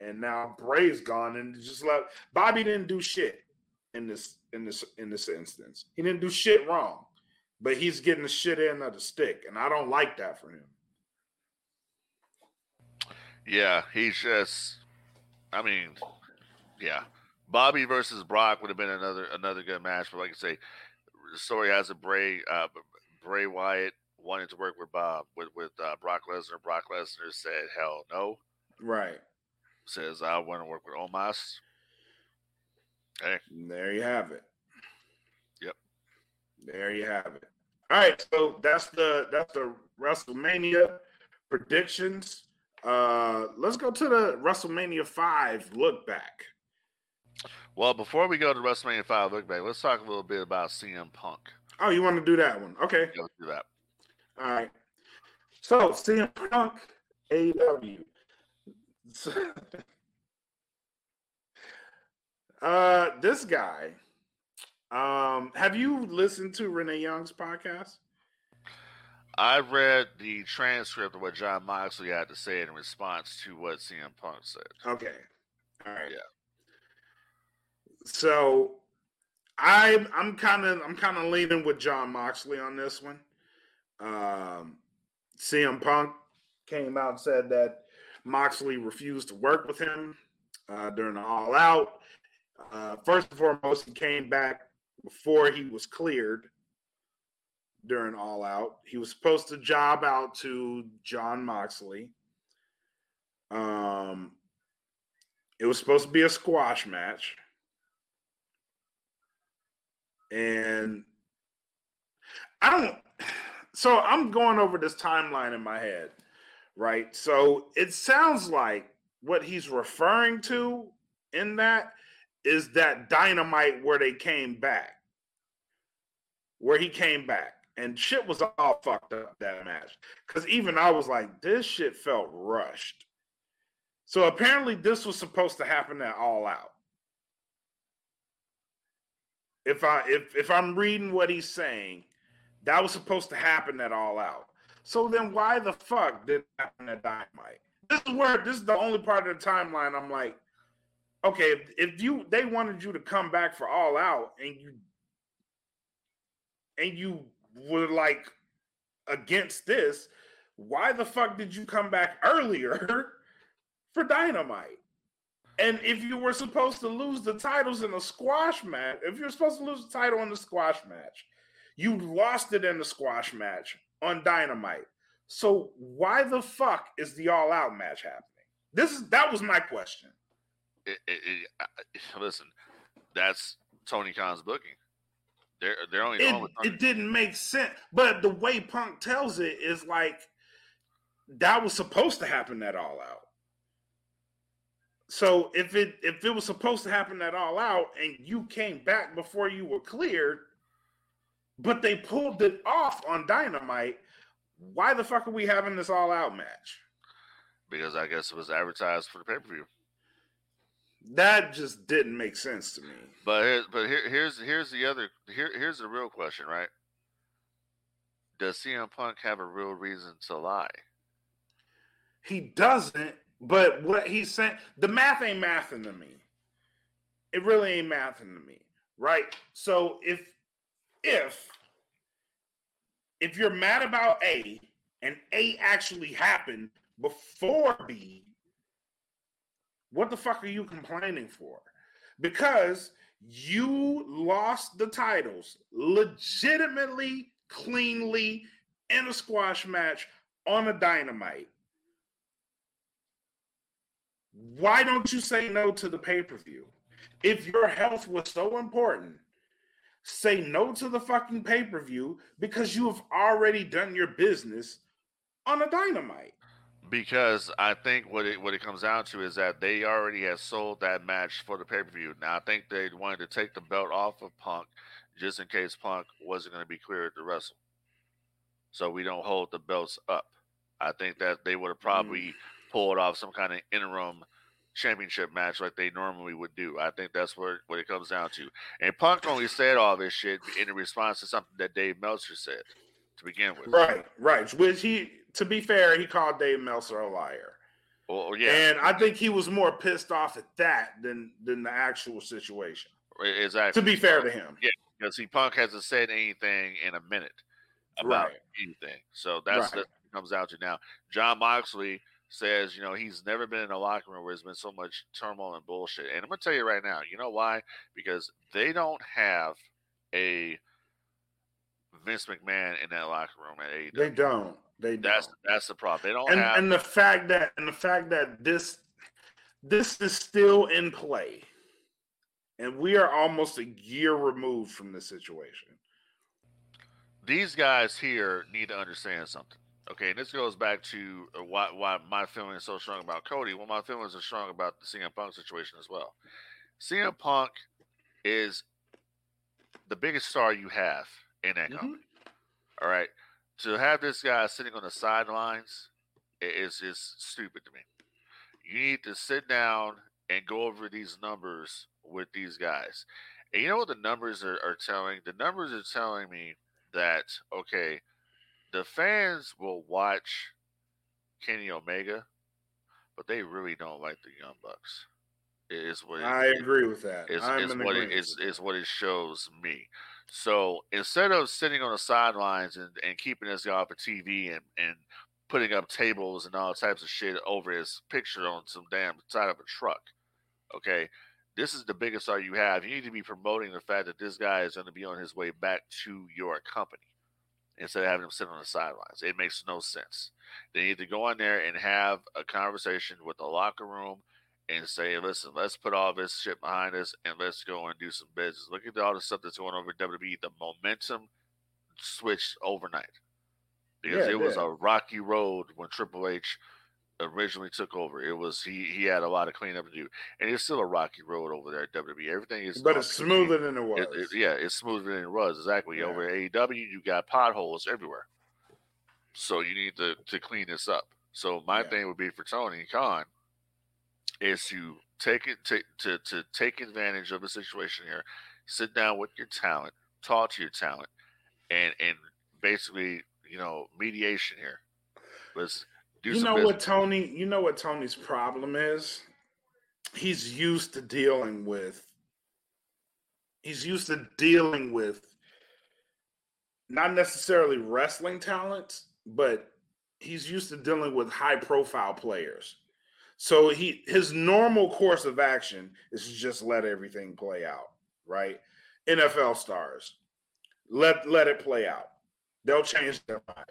and now Bray's gone, and just let Bobby didn't do shit in this in this in this instance. He didn't do shit wrong, but he's getting the shit end of the stick, and I don't like that for him. Yeah, he's just. I mean, yeah, Bobby versus Brock would have been another another good match. But like I say, the story has a Bray uh, Bray Wyatt wanting to work with Bob with with uh, Brock Lesnar. Brock Lesnar said, "Hell no." Right. Says, "I want to work with Omos." Hey, And there you have it. Yep. There you have it. All right, so that's the that's the WrestleMania predictions. Uh let's go to the WrestleMania 5 look back. Well, before we go to WrestleMania Five look back, let's talk a little bit about CM Punk. Oh, you want to do that one? Okay. Go through that. All right. So CM Punk AEW. uh this guy. Um, have you listened to Renee Young's podcast? I read the transcript of what Jon Moxley had to say in response to what CM Punk said. Okay. All right. Yeah. So I I'm kind of I'm kind of leaning with Jon Moxley on this one. Um CM Punk came out and said that Moxley refused to work with him uh, during the All Out. Uh, first and foremost, he came back before he was cleared during All Out. He was supposed to job out to Jon Moxley. Um, it was supposed to be a squash match. And I don't so I'm going over this timeline in my head, right? So it sounds like what he's referring to in that is that dynamite where they came back. Where he came back. And shit was all fucked up that match. Cause even I was like, this shit felt rushed. So apparently this was supposed to happen at all out. If I if if I'm reading what he's saying, that was supposed to happen at all out. So then why the fuck did it happen at Dynamite? This is where this is the only part of the timeline I'm like, okay, if, if you they wanted you to come back for all out and you and you were like against this, why the fuck did you come back earlier for Dynamite? And if you were supposed to lose the titles in a squash match, if you're supposed to lose the title in the squash match, you lost it in the squash match on Dynamite. So why the fuck is the all out match happening? This is that was my question. It, it, it, listen, that's Tony Khan's booking. They're they're only It, going with Tony. it didn't make sense. But the way Punk tells it is like that was supposed to happen at all out. So if it if it was supposed to happen at all out and you came back before you were cleared, but they pulled it off on Dynamite, why the fuck are we having this all out match? because I guess it was advertised for the pay per view. That just didn't make sense to me. But here, but here, here's here's the other here here's the real question, right? Does CM Punk have a real reason to lie? He doesn't, But what he's saying, the math ain't mathing to me. It really ain't mathing to me, right? So if if if you're mad about A and A actually happened before B, what the fuck are you complaining for? Because you lost the titles legitimately, cleanly in a squash match on a dynamite. Why don't you say no to the pay per view? If your health was so important, say no to the fucking pay per view because you have already done your business on a dynamite. Because I think what it what it comes down to is that they already had sold that match for the pay per view. Now I think they wanted to take the belt off of Punk just in case Punk wasn't going to be cleared to wrestle, so we don't hold the belts up. I think that they would have probably mm. Pulled off some kind of interim championship match like they normally would do. I think that's what, what it comes down to. And Punk only said all this shit in response to something that Dave Meltzer said to begin with. Right, right. Which he, to be fair, he called Dave Meltzer a liar. Well, yeah. And I think he was more pissed off at that than than the actual situation. Exactly. To be fair to him. Yeah, because he Punk hasn't said anything in a minute about right. anything. So that's right. that comes out to now. Jon Moxley says, you know, he's never been in a locker room where there's been so much turmoil and bullshit. And I'm gonna tell you right now, you know why? Because they don't have a Vince McMahon in that locker room at AEW. They don't. They don't. That's that's the problem. They don't and, have and the fact that and the fact that this this is still in play. And we are almost a year removed from this situation. These guys here need to understand something Okay, and this goes back to uh, why why my feeling is so strong about Cody. Well, my feelings are strong about the CM Punk situation as well. CM Punk is the biggest star you have in that mm-hmm. company. All right, to have this guy sitting on the sidelines is is stupid to me. You need to sit down and go over these numbers with these guys. And you know what the numbers are, are telling? The numbers are telling me that okay the fans will watch Kenny Omega, but they really don't like the Young Bucks. Is what it, I agree with that. Is, is what it is, is what it shows me. So instead of sitting on the sidelines and, and keeping this guy off of TV and, and putting up tables and all types of shit over his picture on some damn side of a truck, okay, this is the biggest star you have. You need to be promoting the fact that this guy is going to be on his way back to your company instead of having them sit on the sidelines. It makes no sense. They need to go in there and have a conversation with the locker room and say, listen, let's put all this shit behind us and let's go and do some business. Look at all the stuff that's going over WWE. The momentum switched overnight because yeah, it was a rocky road when Triple H originally took over. It was he he had a lot of cleanup to do, and it's still a rocky road over there at WWE. Everything is, but it's smoother than it was. It, it, yeah, it's smoother than it was. Exactly. Yeah. Over at AEW, you got potholes everywhere, so you need to to clean this up. So my yeah. thing would be for Tony Khan is to take it to, to to take advantage of the situation here, sit down with your talent, talk to your talent, and and basically you know mediation here. Let's you know business. what Tony? You know what Tony's problem is? He's used to dealing with. He's used to dealing with not necessarily wrestling talents, but he's used to dealing with high profile players. So he his normal course of action is to just let everything play out, right? NFL stars. Let let it play out. They'll change their mind.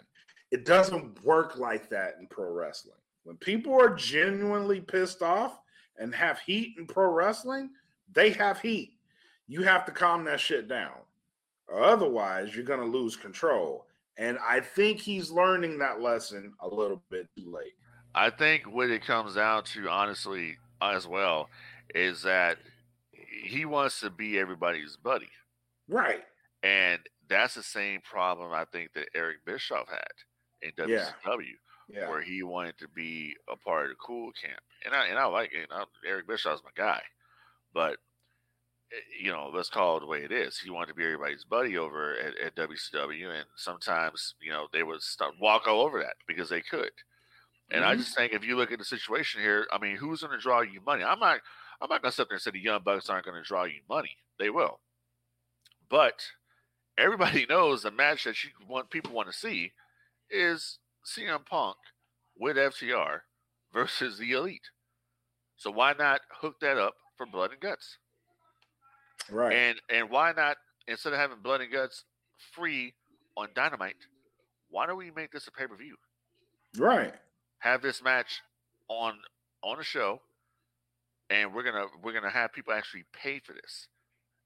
It doesn't work like that in pro wrestling. When people are genuinely pissed off and have heat in pro wrestling, they have heat. You have to calm that shit down. Otherwise, you're going to lose control. And I think he's learning that lesson a little bit too late. I think what it comes down to, honestly, as well, is that he wants to be everybody's buddy. Right. And that's the same problem I think that Eric Bischoff had in WCW, yeah. Yeah. where he wanted to be a part of the cool camp. And I and I like it. I, Eric Bischoff's my guy, but eh, you know, let's call it the way it is. He wanted to be everybody's buddy over at, at WCW, and sometimes you know they would start, walk all over that because they could. And I Mhm. just think if you look at the situation here, I mean, who's going to draw you money? I'm not. I'm not going to sit there and say the Young Bucks aren't going to draw you money. They will. But everybody knows the match that you want people want to see is CM Punk with FTR versus the Elite. So why not hook that up for Blood and Guts? Right. And and why not instead of having Blood and Guts free on Dynamite, why don't we make this a pay per view? right. Have this match on on a show, and we're gonna we're gonna have people actually pay for this.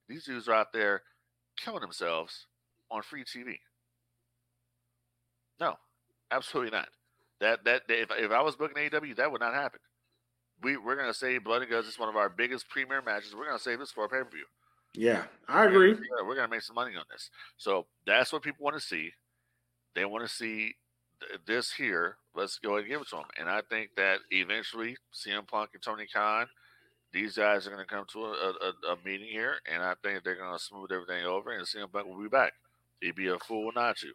These dudes are out there killing themselves on free TV. No, absolutely not. That that if, if I was booking AEW, that would not happen. We we're gonna save Blood and Guts. It's one of our biggest premier matches. We're gonna save this for a pay per view. Yeah. I agree. Yeah, uh, we're gonna make some money on this. So that's what people want to see. They want to see th- this here. Let's go ahead and give it to them. And I think that eventually CM Punk and Tony Khan, these guys are gonna come to a, a, a meeting here, and I think they're gonna smooth everything over, and CM Punk will be back. He'd be a fool not to.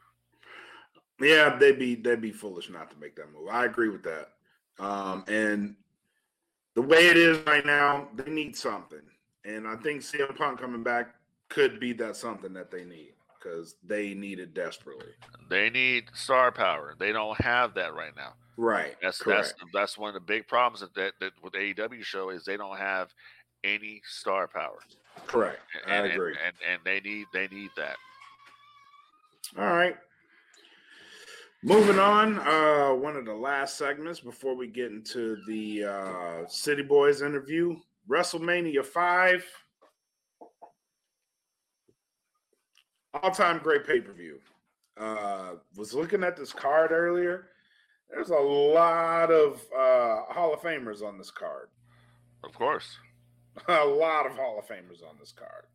Yeah, they'd be they'd be foolish not to make that move. I agree with that. Um, and the way it is right now, they need something, and I think CM Punk coming back could be that something that they need because they need it desperately. They need star power. They don't have that right now. Right. That's correct. that's that's one of the big problems that, that, that with the AEW show is they don't have any star power. correct. I And, and, agree. and and they need they need that. All right. Moving on, uh, one of the last segments before we get into the uh, City Bois interview, WrestleMania 5. All time great pay per view. Uh, was looking at this card earlier. There's a lot of uh, Hall of Famers on this card. Of course. a lot of Hall of Famers on this card.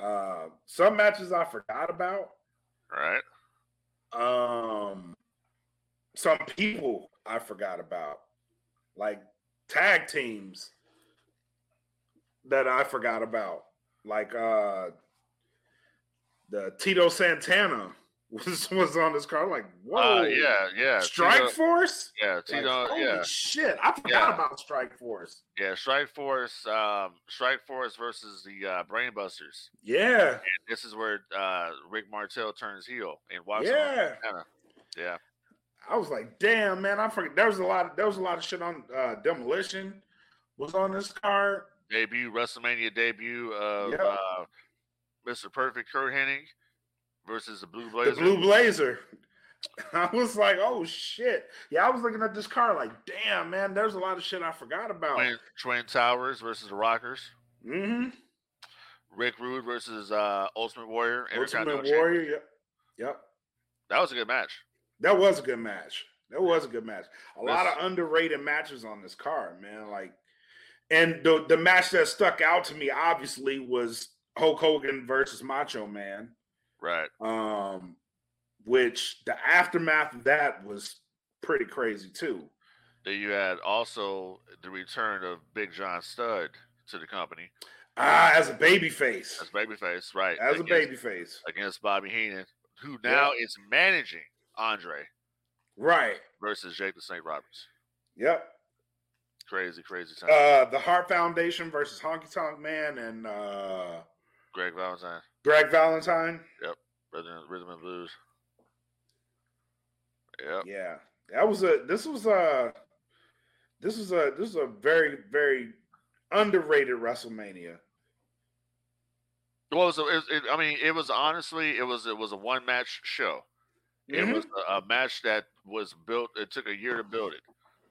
Uh, some matches I forgot about. Right. Um some people I forgot about, like tag teams that I forgot about, like uh the Tito Santana was was on this card. Like, whoa, Uh, yeah, yeah. Strike Tito, Force. yeah, Like, Tito, holy yeah, shit! I forgot Yeah. about Strike Force. yeah. Strike Force, um, Strike Force versus the uh, Brainbusters. Yeah, And this is where uh, Rick Martel turns heel and walks. yeah. Montana. Yeah, I was like, damn, man, I forgot. There was a lot. Of, there was a lot of shit on uh, Demolition was on this card. debut WrestleMania debut of Yep. uh, Mr. Perfect Curt Hennig versus the Blue Blazer. the blue blazer. I was like, oh shit. Yeah, I was looking at this car like, damn, man, there's a lot of shit I forgot about. Twin, Twin Towers versus the Rockers. Mm-hmm. Rick Rude versus uh, Ultimate Warrior. Ultimate Warrior. Yep. Yep. That was a good match. That was a good match. That was a good match. A lot of underrated matches on this card, man. Like, and the the match that stuck out to me obviously was Hulk Hogan versus Macho Man. Right. Um, which the aftermath of that was pretty crazy too. Then you had also the return of Big John Studd to the company Ah, as a baby face. as baby face, right? As a baby face. against Bobby Heenan, who now is managing Andre Right. versus Jake the Snake Roberts. Yep. Crazy, crazy time. Uh the Hart Foundation versus Honky Tonk Man and uh Greg Valentine, Greg Valentine. Yep. Rhythm, Rhythm and Blues. Yep. Yeah. That was a this was a this was a this is a very, very underrated WrestleMania. Well, it was, a, it, it, I mean, it was honestly, it was it was a one match show. It Mhm. was a, a match that was built. It took a year to build it,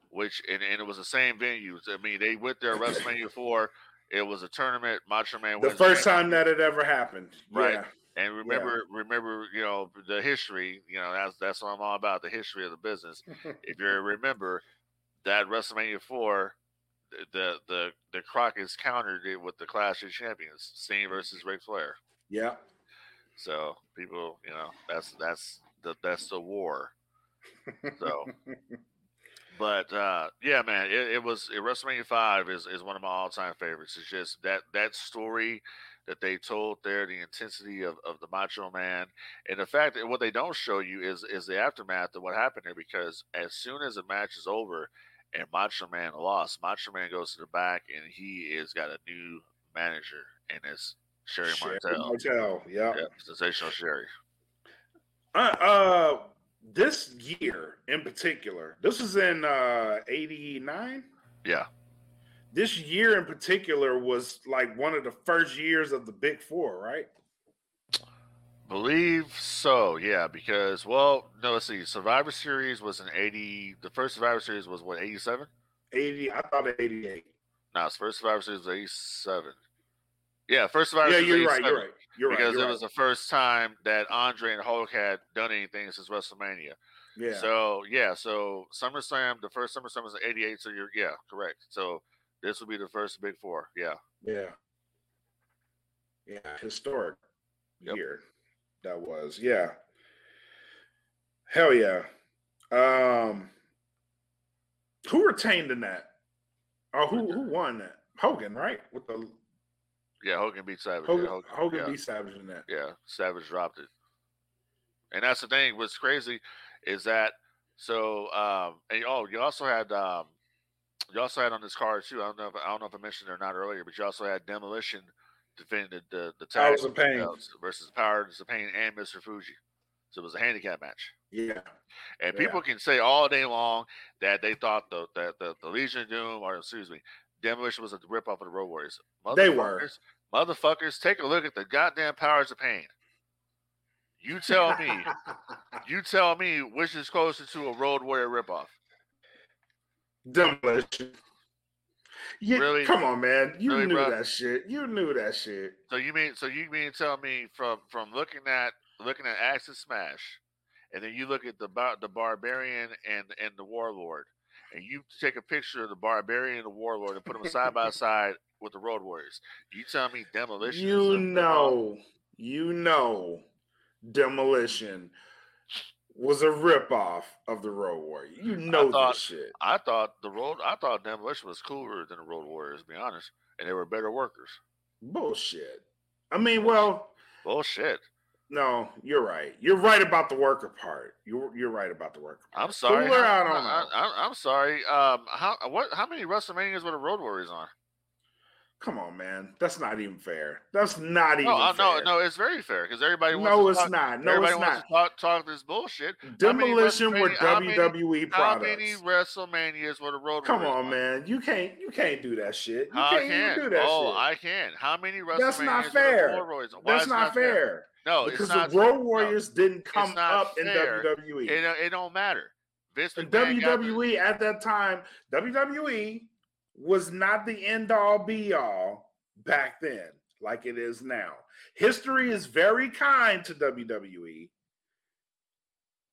which and, and it was the same venues. I mean, they went there WrestleMania four. It was a tournament. Macho Man the first championship. time that it ever happened. Right. Yeah. And remember, remember, you know, the history. You know, that's that's what I'm all about. The history of the business. if you remember that WrestleMania four, the the the Crockett's countered it with the Clash of Champions, Sting versus Ric Flair. yeah. So people, you know, that's that's the that's the war. So, But uh, yeah, man, it, it was it, WrestleMania Five is, is one of my all time favorites. It's just that that story that they told there, the intensity of, of the Macho Man, and the fact that what they don't show you is is the aftermath of what happened there. Because as soon as the match is over and Macho Man lost, Macho Man goes to the back and he is got a new manager, and it's Sherri, Sherri Martel. Martel, yeah. Yeah, sensational Sherri. Uh, uh, this year in particular, this was in uh '89. Yeah, This year in particular was like one of the first years of the Big Four, right? believe so. Yeah, because well, no, let's see. Survivor Series was in eighty. The first Survivor Series was what eighty seven. '80. I thought '88. No, its first Survivor Series was eighty seven. Yeah, first Survivor Yeah, Series. Yeah, you're right. You're right. You're right. because you're it right. was the first time that Andre and Hulk had done anything since WrestleMania. yeah. So yeah, so SummerSlam, the first SummerSlam was in '88. So you're yeah, correct. So this would be the first Big Four. Yeah, Yeah. Yeah, historic Yep. year that was. Yeah. Hell yeah. Um who retained in that? Oh, who who won that? Hogan, right? With the yeah. Hogan beat Savage. Hogan, yeah, Hogan, Hogan yeah. beat Savage in that. yeah, Savage dropped it. And that's the thing. What's crazy is that so um and oh you also had um you also had on this card too. I don't know if I don't know if I mentioned it or not earlier, but you also had Demolition defending the the, tag Powers of Pain. versus Powers of Pain and Mr. Fuji. So it was a handicap match. Yeah. And Yeah. people can say all day long that they thought the that the, the Legion of Doom or excuse me, Demolition was a rip off of the Road Warriors. They were. Motherfuckers- take a look at the goddamn powers of pain. You tell me, you tell me which is closer to a Road Warrior ripoff. Demolition. Yeah, Really? come on, man. You Really, knew bro? that shit. You knew that shit. So you mean so you mean tell me from from looking at looking at Axe Axis Smash, and then you look at the the Barbarian and and the Warlord, and you take a picture of the Barbarian and the Warlord and put them side by side with the Road Warriors. You tell me Demolition. is You know, you know, Demolition was a ripoff of the Road Warrior. You know thought- this shit. I thought the road. I thought Demolition was cooler than the Road Warriors. To be honest, and they were better workers. Bullshit. I mean, well, Bullshit. no, you're right. You're right about the worker part. You're you're right about the worker. Part. I'm sorry. Cooler, how- I don't know. I, am sorry. Um, how what? How many WrestleManias were the Road Warriors on? Come on, man. That's not even fair. That's not even No, uh, no, fair. no. It's very fair because everybody. Wants No, to it's talk, not. No, everybody it's wants not. to talk, talk this bullshit. Demolition were WrestleMania- how many- WWE How many WrestleManias were the Road Come Warriors on, man. You can't you can't do that shit. You I can't can. even do that oh, shit. I can. How many WrestleManias? That's not were the fair. Warriors? Why That's not fair. No, because it's not the Road fair. No, Warriors didn't come up in. WWE. It, it don't matter. Vince And McMahon got the- WWE at that time, WWE was not the end all be all back then, like it is now. History is very kind to WWE,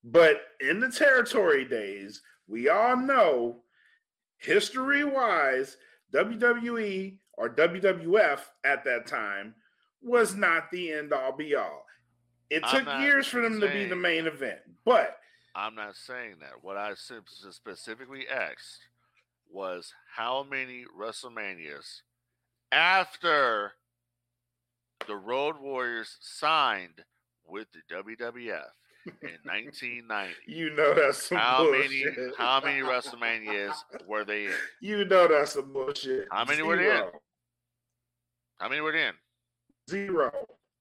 but in the territory days, we all know history wise, WWE or WWF at that time was not the end all be all. It I'm took years for them to be the main event, but I'm not saying that. What I specifically asked was how many WrestleManias after the Road Warriors signed with the WWF in 1990. You know that's some How many how many WrestleManias were they in? You know that's some bullshit. How many were they in? How many were they in? Zero.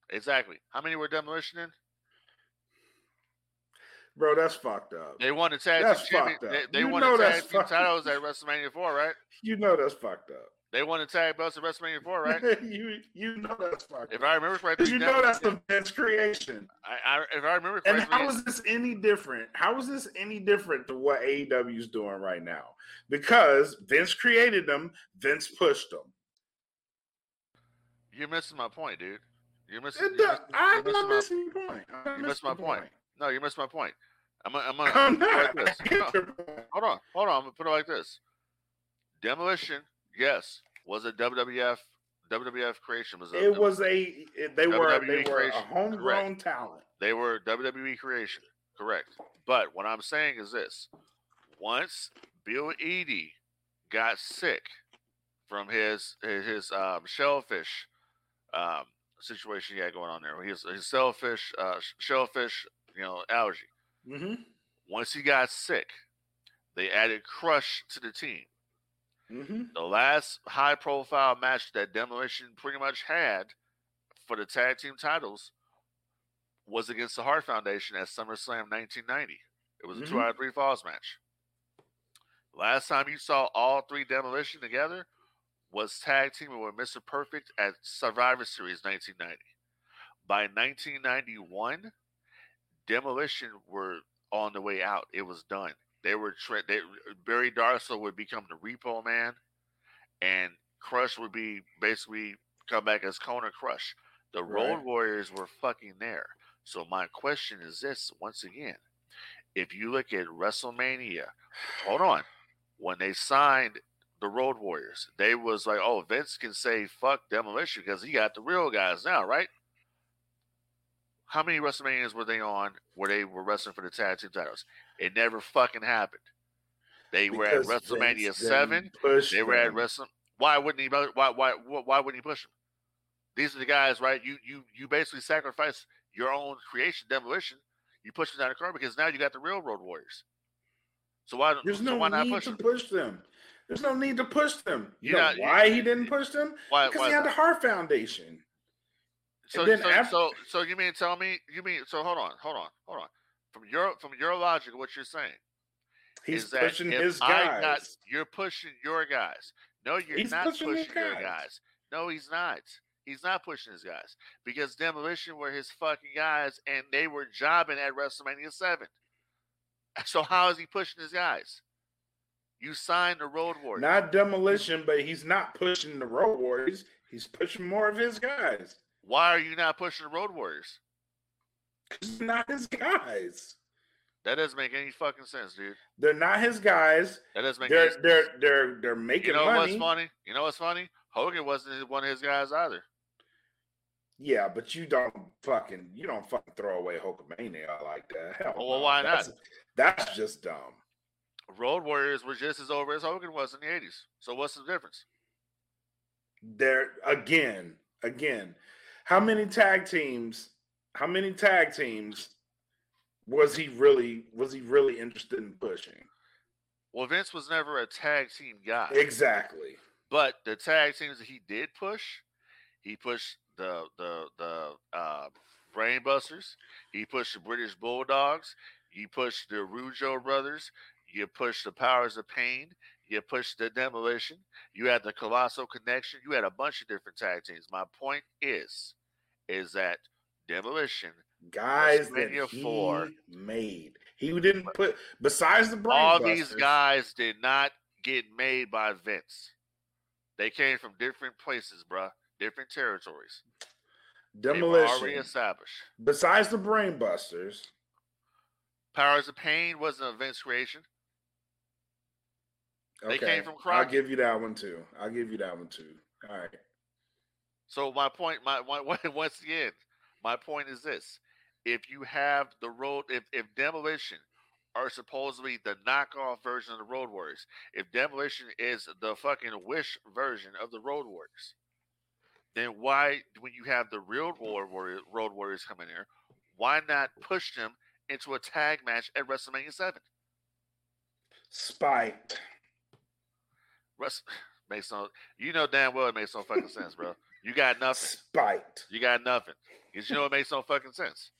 Exactly. How many were Demolition in? Bro, that's fucked up. They won the tag That's team champion- fucked up. They, they won the tag team titles at WrestleMania 4, right? You know that's fucked up. They won the tag belts at WrestleMania 4, right? you you know that's fucked up. If up. I remember correctly, you know that's the Vince creation. I, I, if I remember And correctly, how is this any different? How is this any different to what AEW is doing right now? Because Vince created them, Vince pushed them. you're missing my point, dude. You're missing. It You're missing, I'm you're missing not my, missing your point. I'm not you missed missing my your point. No, you missed my point. I'm gonna, I'm gonna, I'm gonna put it like this. No, hold on, hold on. I'm gonna put it like this. Demolition, yes, was a WWF WWF creation. Was a, It was a they were they WWE were a homegrown talent. They were WWE creation, correct. But what I'm saying is this: once Bill Eadie got sick from his his, his um, shellfish um, situation he had going on there. His, his shellfish, uh, shellfish, you know, allergy. Mm-hmm. Once he got sick, they added Crush to the team. Mm-hmm. The last high profile match that Demolition pretty much had for the tag team titles was against the Hart Foundation at SummerSlam 1990. It was a two out of three falls match. Last time you saw all three Demolition together was tag teaming with Mr. Perfect at Survivor Series 1990. By 1991, Demolition were on the way out. It was done. They were tra- they, Barry Darsow would become the Repo Man, and Crush would be basically come back as Kona Crush. The Road Warriors were fucking there. So my question is this: once again, if you look at WrestleMania, hold on, when they signed the Road Warriors, they was like, oh, Vince can say fuck Demolition because he got the real guys now, right? How many WrestleManias were they on where they were wrestling for the tag team titles? It never fucking happened. They were at WrestleMania seven. They were at them. Wrestle. Why wouldn't he? Why why why wouldn't he push them? These are the guys, right? You you you basically sacrifice your own creation, demolition. You push them down the car because now you got the real Road Warriors. So why? There's so no why not need push to them? push them. There's no need to push them. You You're know not- you- why he didn't push them? Why? Because why he had the Hart Foundation. So, then so, after- so, so you mean tell me? You mean so? Hold on, hold on, hold on. From your from your logic, what you're saying He's is that pushing his guys. got, you're pushing your guys. No, you're He's not pushing pushing, his your guys. guys. No, he's not. He's not pushing his guys because Demolition were his fucking guys, and they were jobbing at WrestleMania Seven. So how is he pushing his guys? You signed the Road Warriors. not demolition, but he's not pushing the Road Warriors. He's pushing more of his guys. Why are you not pushing the Road Warriors? 'Cause they're not his guys. That doesn't make any fucking sense, dude. They're not his guys. That doesn't make They're any sense. they're they're they're making You know money. what's funny? You know what's funny? Hogan wasn't one of his guys either. Yeah, but you don't fucking you don't fucking throw away Hulkamania like that. Hell, Well, no. why not? That's, that's just dumb. Road Warriors were just as over as Hogan was in the 80s. So what's the difference? There again, again. How many tag teams? How many tag teams was he really was he really interested in pushing? Well, Vince was never a tag team guy. Exactly. But the tag teams that he did push, he pushed the the the uh, Brainbusters. He pushed the British Bulldogs. He pushed the Rougeau brothers. You pushed the Powers of Pain. You pushed the Demolition. You had the Colossal Connection. You had a bunch of different tag teams. My point is, is that Demolition, Guys that he four. made. He didn't put besides the brain all these guys did not get made by Vince. They came from different places, bruh, different territories. They were already established. Besides the brain busters, Powers of Pain wasn't a Vince creation. They okay, came from I'll give you that one too. I'll give you that one too. All right. So my point, my, my once again, my point is this: if you have the road, if if Demolition are supposedly the knockoff version of the Road Warriors, if Demolition is the fucking Wish version of the Road Warriors, then why, when you have the real Road Warrior, Road Warriors coming here, why not push them into a tag match at WrestleMania Seven? Spite. Rest makes no, you know damn well it makes no fucking sense, bro. You got nothing. Spite. You got nothing. Because you know it makes no fucking sense.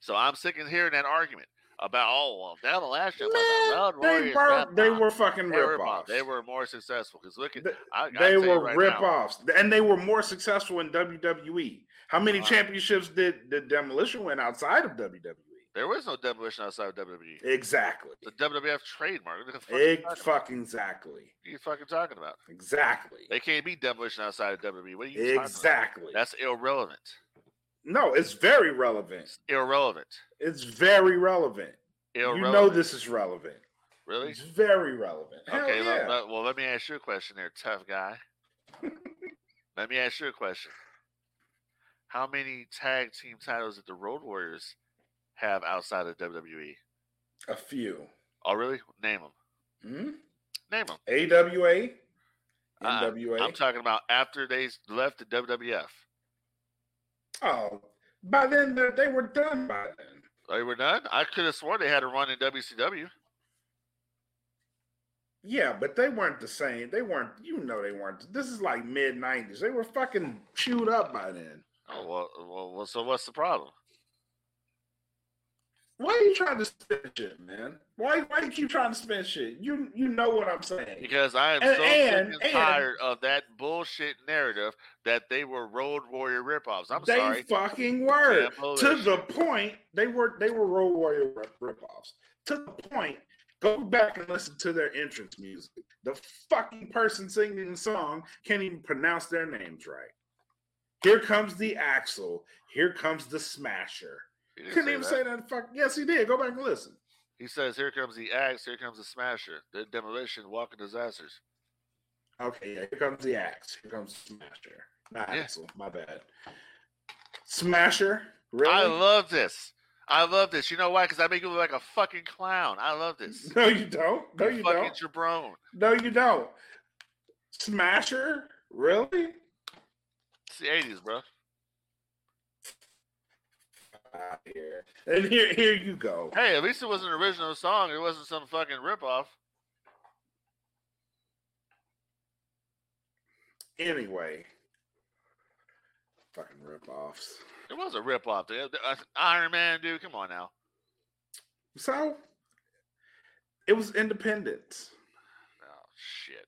So I'm sick of hearing that argument about oh well, Action was a Road They were they were fucking they rip off. offs. they were more successful. Because look at Th- I, They were right rip now, offs, and they were more successful in WWE. How many Uh, championships did the Demolition win outside of WWE? There was no demolition outside of WWE. Exactly. The WWF trademark. What the fuck, are you Egg talking about? fucking exactly. What are you fucking talking about? Exactly. They can't be demolition outside of WWE. What are you talking about? Exactly. That's irrelevant. no, it's very relevant. It's irrelevant. It's very relevant. Irrelevant. You know this is relevant. Really? It's very relevant. Okay, yeah. let- let- well, let me ask you a question there, tough guy. let me ask you a question. How many tag team titles did the Road Warriors have outside of WWE? A few. Oh, really? Name them. Hmm? Name them. AWA. NWA. I'm talking about after they left the WWF. oh, by then they, were done. By then, They were done. I could have sworn they had a run in WCW. yeah, but they weren't the same. They weren't. You know, they weren't. This is like mid '90s. They were fucking chewed up by then. Oh well, well so what's the problem? Why are you trying to spin shit, man? Why why you keep trying to spin shit? You you know what I'm saying. Because I am And- so and- and tired of that bullshit narrative that they were Road Warrior ripoffs. I'm they sorry. fucking were. To the point they were they were Road Warrior rip- ripoffs. To the point, go back and listen to their entrance music. The fucking person singing the song can't even pronounce their names right. Here comes the Axel. Here comes the Smasher. He Couldn't say even that. say that. Fuck yes, he did. Go back and listen. He says, "Here comes the axe. Here comes the smasher. The demolition. Walking disasters." Okay, yeah, here comes the axe. Here comes the smasher. Not Yeah. Axel, my bad. Smasher? Really? I love this. I love this. You know why? Because I make you look like a fucking clown. I love this. no, you don't. No, You you fucking don't. jabron. No, you don't. Smasher? Really? It's the '80s, bro. Out here. And here, here you go. Hey, at least it was an original song. It wasn't some fucking ripoff. Anyway, fucking ripoffs. It was a ripoff. The, the, uh, Iron Man, dude. Come on now. So it was independence. Oh shit.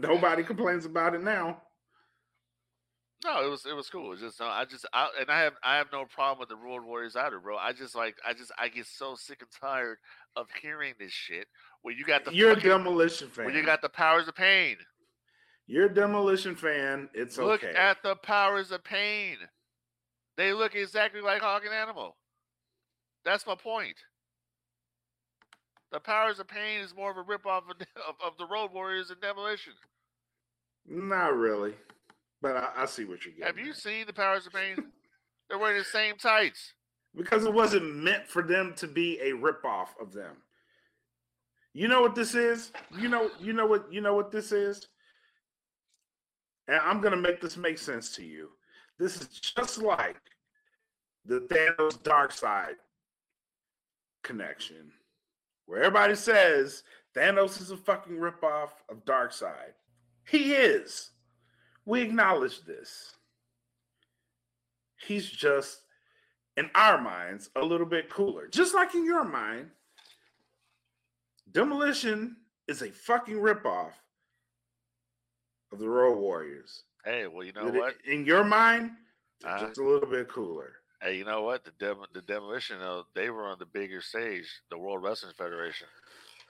Nobody complains about it now. No, it was it was cool. It's just no, I just I, and I have I have no problem with the Road Warriors either, bro. I just like I just I get so sick and tired of hearing this shit. Where you got eh, the You're a demolition fan. where you got the powers of pain. You're a demolition fan. It's Look okay. at the powers of pain. They look exactly like Hawk and Animal. That's my point. The powers of pain is more of a ripoff of, of, of the Road Warriors and Demolition. Not really, but I, I see what you're getting. Have you at. seen the powers of pain? They're wearing the same tights. because it wasn't meant for them to be a ripoff of them. You know what this is? You know, you know what you know what this is? And I'm gonna make this make sense to you. This is just like the Thanos Darkseid connection, where everybody says Thanos is a fucking ripoff of Darkseid. He is. We acknowledge this. He's just in our minds a little bit cooler. Just like in your mind, Demolition is a fucking ripoff of the Road Warriors. Hey, well, you know what? In your mind, Uh-huh. just a little bit cooler. Hey, you know what? The dem- the demolition, though, they were on the bigger stage, the World Wrestling Federation.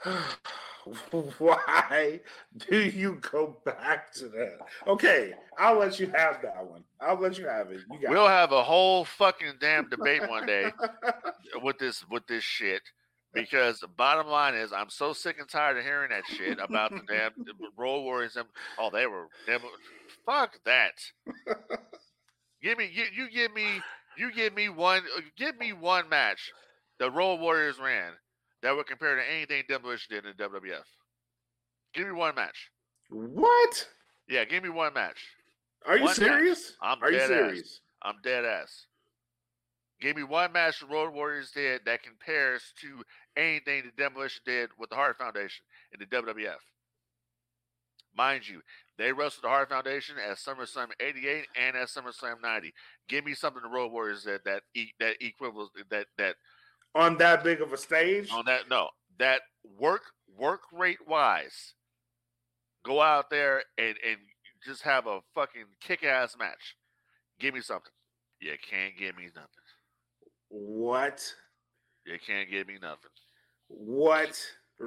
Why do you go back to that? Okay, I'll let you have that one. I'll let you have it. You We'll have a whole fucking damn debate one day with this with this shit. Because the bottom line is, I'm so sick and tired of hearing that shit about the damn Road Warriors. And, oh, they were demo- fuck that. give me you, you give me you give me one uh, give me one match the Road Warriors ran that would compare to anything Demolition did in the WWF. Give me one match. what? Yeah, give me one match. Are you One match. serious? I'm Are you dead ass. serious? I'm dead ass. Give me one match the Road Warriors did that compares to anything the Demolition did with the Hart Foundation in the WWF. Mind you, they wrestled the Hart Foundation at SummerSlam '88 and at SummerSlam '90. Give me something the Road Warriors that that e- that equals that that On that big of a stage? on that no that work work rate wise. Go out there and and just have a fucking kick ass match. Give me something. You can't give me nothing. What? You can't give me nothing. What?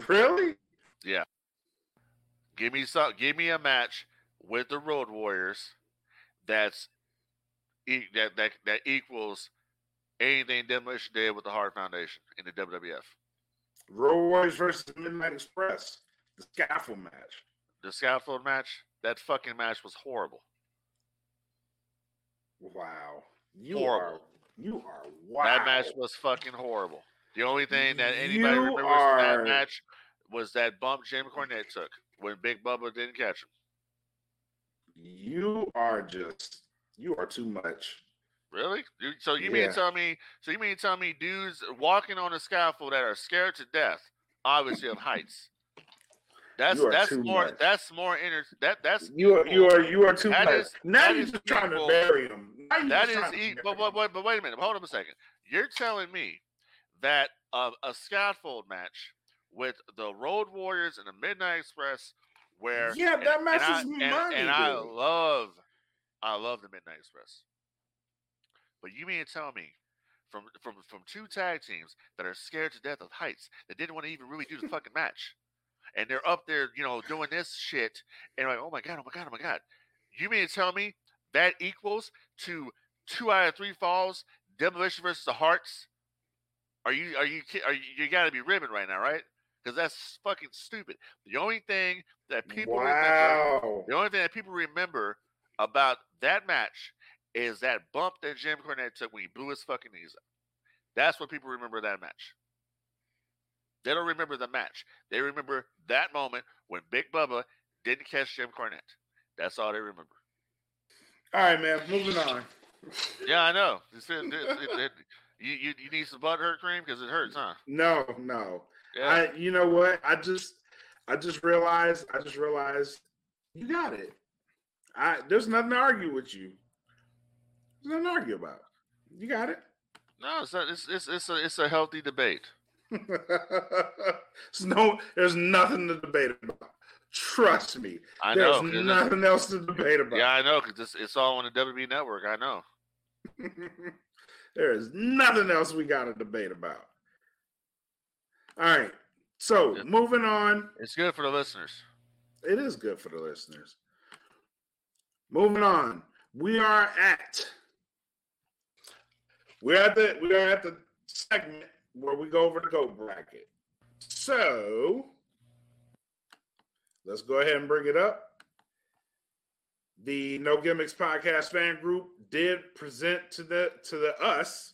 Really? Yeah. Give me some. Give me a match with the Road Warriors that's e- that that that equals anything Demolition did with the Hart Foundation in the WWF. Road Warriors versus Midnight Express, the scaffold match. The scaffold match. That fucking match was horrible. Wow, you Horrible. are you are wow. That match was fucking horrible. The only thing that anybody You remembers from that match was that bump Jim Cornette took when Big Bubba didn't catch him. You are just you are too much. Really? So you mean Yeah. tell me? So you mean tell me dudes walking on a scaffold that are scared to death, obviously of heights? That's that's more much. that's more inter that that's You are you are you are too That much. is- now you're just trying to bury you're That is, e- but, but, but, but wait a minute. Hold on a second. You're telling me that uh, a scaffold match with the Road Warriors and the Midnight Express, where Yeah, and- that match and I, is and, money, and I love, I love the Midnight Express. But you mean to tell me, from from from two tag teams that are scared to death of heights, that didn't want to even really do the fucking match, and they're up there, you know, doing this shit, and like, oh my god, oh my god, oh my god. You mean to tell me that equals to two out of three falls, demolition versus the Harts? Are you are you are you, you got to be ribbing right now, right? Because that's fucking stupid. The only thing that people remember, the only thing that people remember about that match is that bump that Jim Cornette took when he blew his fucking knees up. That's what people remember that match. They don't remember the match. They remember that moment when Big Bubba didn't catch Jim Cornette. That's all they remember. All right, man. Moving on. Yeah, I know. It's- it- it- it- you, you you need some butt hurt cream because it hurts, huh? No, no. Yeah. I you know what? I just I just realized I just realized you got it. I there's nothing to argue with you. There's nothing to argue about. You got it. no, it's, not, it's it's it's a it's a healthy debate. there's no there's nothing to debate about. Trust me. I there's know. it's- nothing else to debate about. Yeah, I know because it's, it's all on the WB network. I know. there is nothing else we got to debate about. All right. So moving on. It's good for the listeners. It is good for the listeners. Moving on. We are at we're at the we are at the segment where we go over the goat bracket. So let's go ahead and bring it up. The No Gimmicks podcast fan group did present to the to the us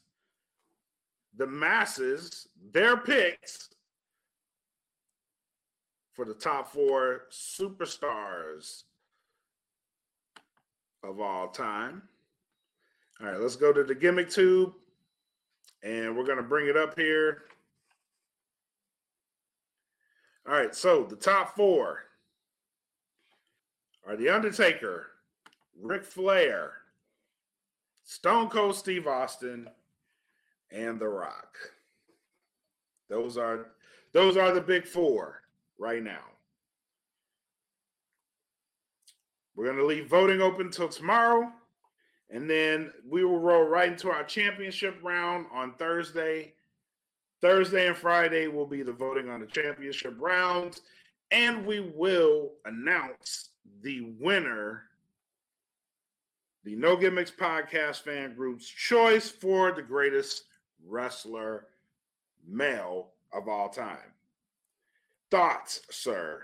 the masses their picks for the top four superstars of all time. All right, let's go to the gimmick tube and we're going to bring it up here. All right, so the top four are The Undertaker, Ric Flair, Stone Cold Steve Austin, and The Rock. Those are those are the big four right now. We're going to leave voting open till tomorrow. And then we will roll right into our championship round on Thursday. Thursday and Friday will be the voting on the championship rounds. And we will announce the winner, the No Gimmicks Podcast fan group's choice for the greatest wrestler male of all time. Thoughts, sir?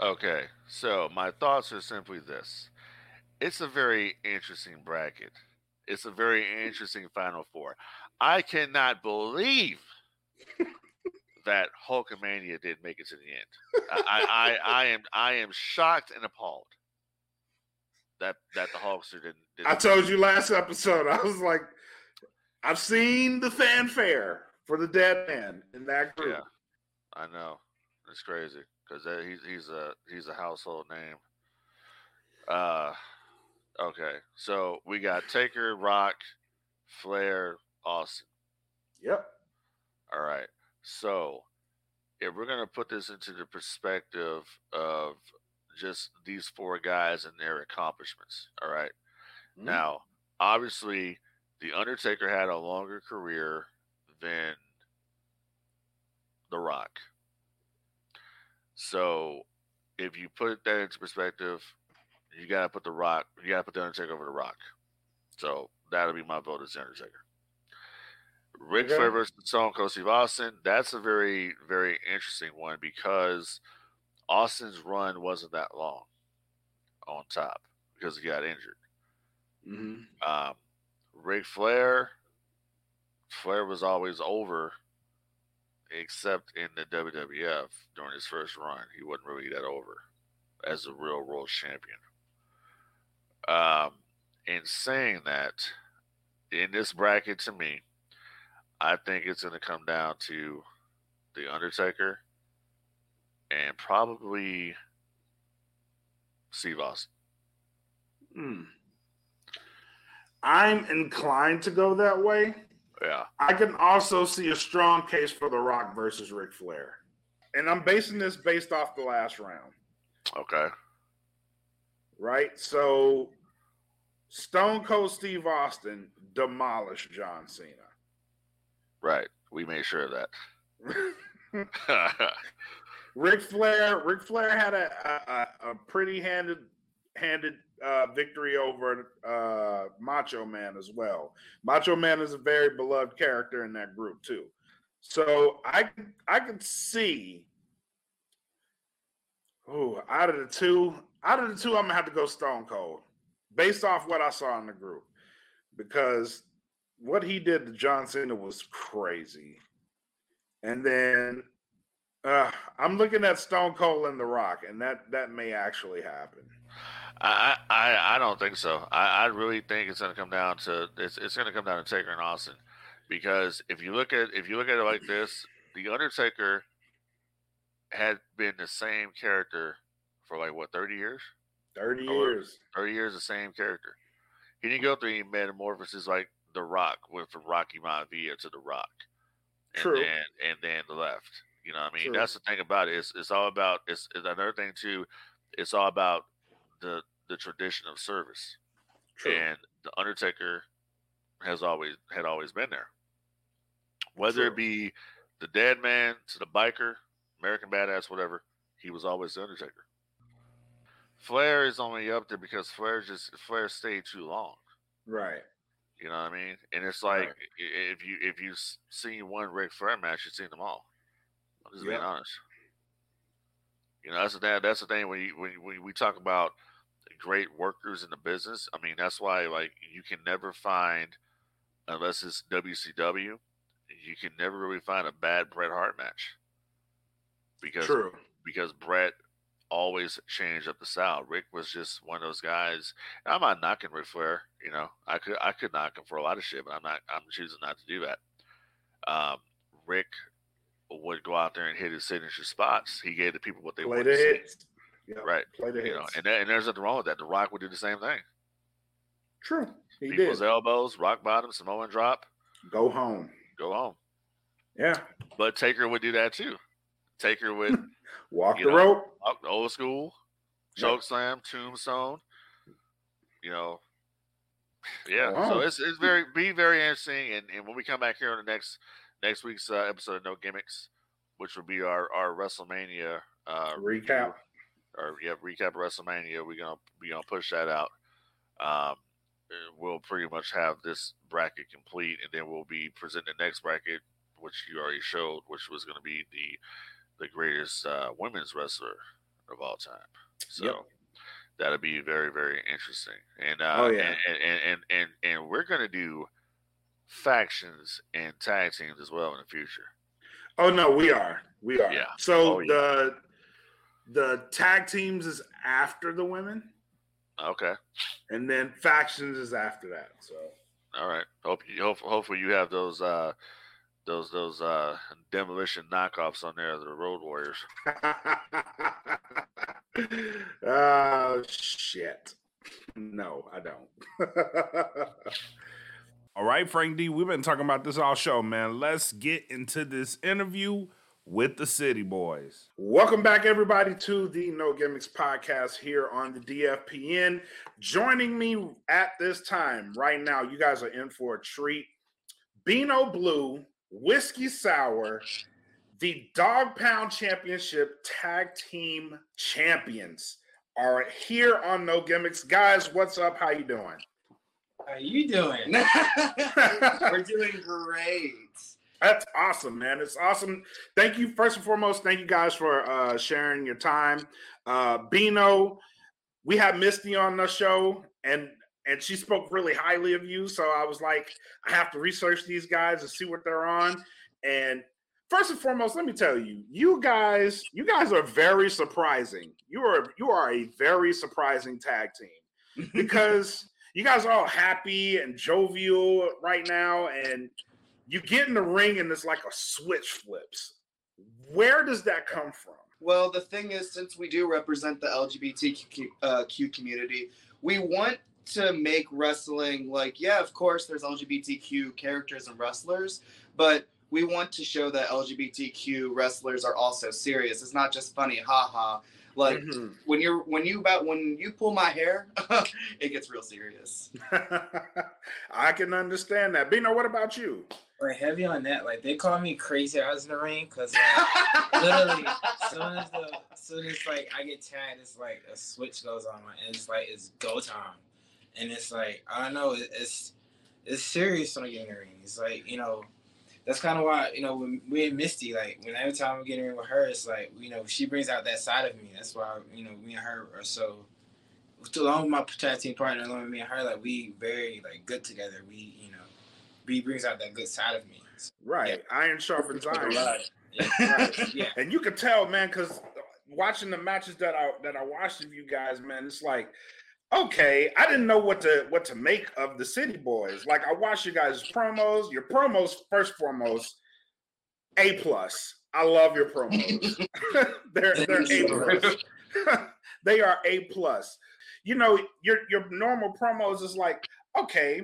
Okay, so my thoughts are simply this. It's a very interesting bracket. It's a very interesting Final Four. I cannot believe that Hulkamania didn't make it to the end. I, I, I, I am I am shocked and appalled that that the Hulkster didn't. didn't I told you last episode, I was like, I've seen the fanfare for the dead man in that group. Yeah, I know. It's crazy because he's he's a he's a household name. Uh, okay. So we got Taker, Rock, Flair, Austin. Yep. All right. So if we're gonna put this into the perspective of just these four guys and their accomplishments, all right. Mhm. Now, obviously, the Undertaker had a longer career than The Rock. So, if you put that into perspective, you gotta put the Rock, you gotta put the Undertaker over the Rock. So that'll be my vote as the Undertaker. Ric Okay. Flair versus Stone Cold Steve Austin. That's a very, very interesting one because Austin's run wasn't that long on top because he got injured. Mhm. Um, Ric Flair, Flair was always over, except in the WWF during his first run. He wasn't really that over as a real world champion. Um, in saying that, in this bracket, to me, I think it's going to come down to the Undertaker and probably Steve Austin. Hmm. I'm inclined to go that way. Yeah. I can also see a strong case for The Rock versus Ric Flair. And I'm basing this based off the last round. Okay. Right? So Stone Cold Steve Austin demolished John Cena. Right. We made sure of that. Ric Flair, Ric Flair had a, a, a pretty handed handed uh, victory over uh, Macho Man as well. Macho Man is a very beloved character in that group too. So I I could see. Oh, out of the two, out of the two, I'm gonna have to go Stone Cold, based off what I saw in the group, because what he did to John Cena was crazy. And then uh, I'm looking at Stone Cold and The Rock, and that that may actually happen. I, I I don't think so. I, I really think it's to come down to it's it's to come down to Taker and Austin, because if you look at if you look at it like this, the Undertaker had been the same character for like what thirty years. Thirty years. 30 years, the same character. He didn't go through any metamorphosis like The Rock went from Rocky Maivia to The Rock. And True. then and then the left. You know what I mean? True. That's the thing about it. It's, it's all about it's, it's another thing too, it's all about the the tradition of service. True. And the Undertaker has always had always been there. Whether it be the dead man to the biker, American badass, whatever, he was always the Undertaker. Flair is only up there because Flair just Flair stayed too long. right. You know what I mean? And it's like Right. if you if you seen one Ric Flair match, you've seen them all. I'm just being honest. You know that's the thing. That's the thing when you, when when we talk about great workers in the business. I mean that's why like you can never find unless it's WCW, you can never really find a bad Bret Hart match because True. because Bret always changed up the style. Ric was just one of those guys. and I'm not knocking Ric Flair. You know, I could I could knock him for a lot of shit, but I'm not. I'm choosing not to do that. Um, Ric would go out there and hit his signature spots. He gave the people what they Play wanted the to see. hits. Yep. Right. Play the You know, and, that, and there's nothing wrong with that. The Rock would do the same thing. True. He People's did. elbows, rock bottom, Samoan drop, Go home. go home. Yeah. But Taker would do that too. Taker would Walk You the know, rope. Old school, Yep. choke slam, tombstone. You know, yeah. Wow. So it's it's very be very interesting. And, and when we come back here on the next next week's uh, episode of No Gimmicks, which will be our our WrestleMania uh, Recap. or yeah recap WrestleMania, we're gonna we gonna push that out. Um, we'll pretty much have this bracket complete, and then we'll be presenting the next bracket, which you already showed, which was going to be the the greatest uh, women's wrestler of all time. So Yep. that'll be very very interesting. And uh, Oh, yeah. and, and and and and we're going to do factions and tag teams as well in the future. Oh no, we are. We are. Yeah. So Oh, yeah. the the tag teams is after the women, Okay. and then factions is after that. So All right. Hope you hope, hopefully you have those uh those those uh demolition knockoffs on there, the Road Warriors. oh shit. No, I don't. all right, Frank Dee, we've been talking about this all show, man. Let's get into this interview with the City Bois. Welcome back, everybody, to the No Gimmicks podcast here on the DFPN. Joining me at this time right now, you guys are in for a treat. Beano Blue, Whiskey Sour, the Dog Pound Championship Tag Team Champions are here on No Gimmicks. Guys, what's up? How you doing? How you doing? We're doing great. That's awesome, man. It's awesome. Thank you. First and foremost, thank you guys for uh, sharing your time. Uh, Bino, we had Misty on the show, and and she spoke really highly of you. So I was like, I have to research these guys and see what they're on. And first and foremost, let me tell you, you guys, you guys are very surprising. You are you are a very surprising tag team because you guys are all happy and jovial right now, and you get in the ring and it's like a switch flips. Where does that come from? Well, the thing is, since we do represent the LGBTQ uh, community, we want to make wrestling like, yeah, of course, there's LGBTQ characters and wrestlers, but we want to show that LGBTQ wrestlers are also serious. It's not just funny, haha. Like mm-hmm. when you're when you about when you pull my hair, it gets real serious. I can understand that. Bino, what about you? Like heavy on that. Like they call me crazy eyes in the ring because like, literally, as soon as the as soon as like I get tagged, it's like a switch goes on, my and it's like it's go time, and it's like I don't know, it's it's serious when I get in the ring. It's like you know that's kind of why you know when we and Misty like when every time we get in with her, it's like you know she brings out that side of me. That's why you know me and her are so. Along with my tag team partner, along with me and her, like we very like good together. We you know, he brings out that good side of me. So, right, yeah. iron sharpens iron. Yeah. right. yeah, and you can tell, man, because watching the matches that I that I watched of you guys, man, it's like okay, I didn't know what to what to make of the City Bois. Like I watched you guys' promos. Your promos, first foremost, a plus. I love your promos. they're they're a plus. they are a plus. You know, your your normal promos is like, okay,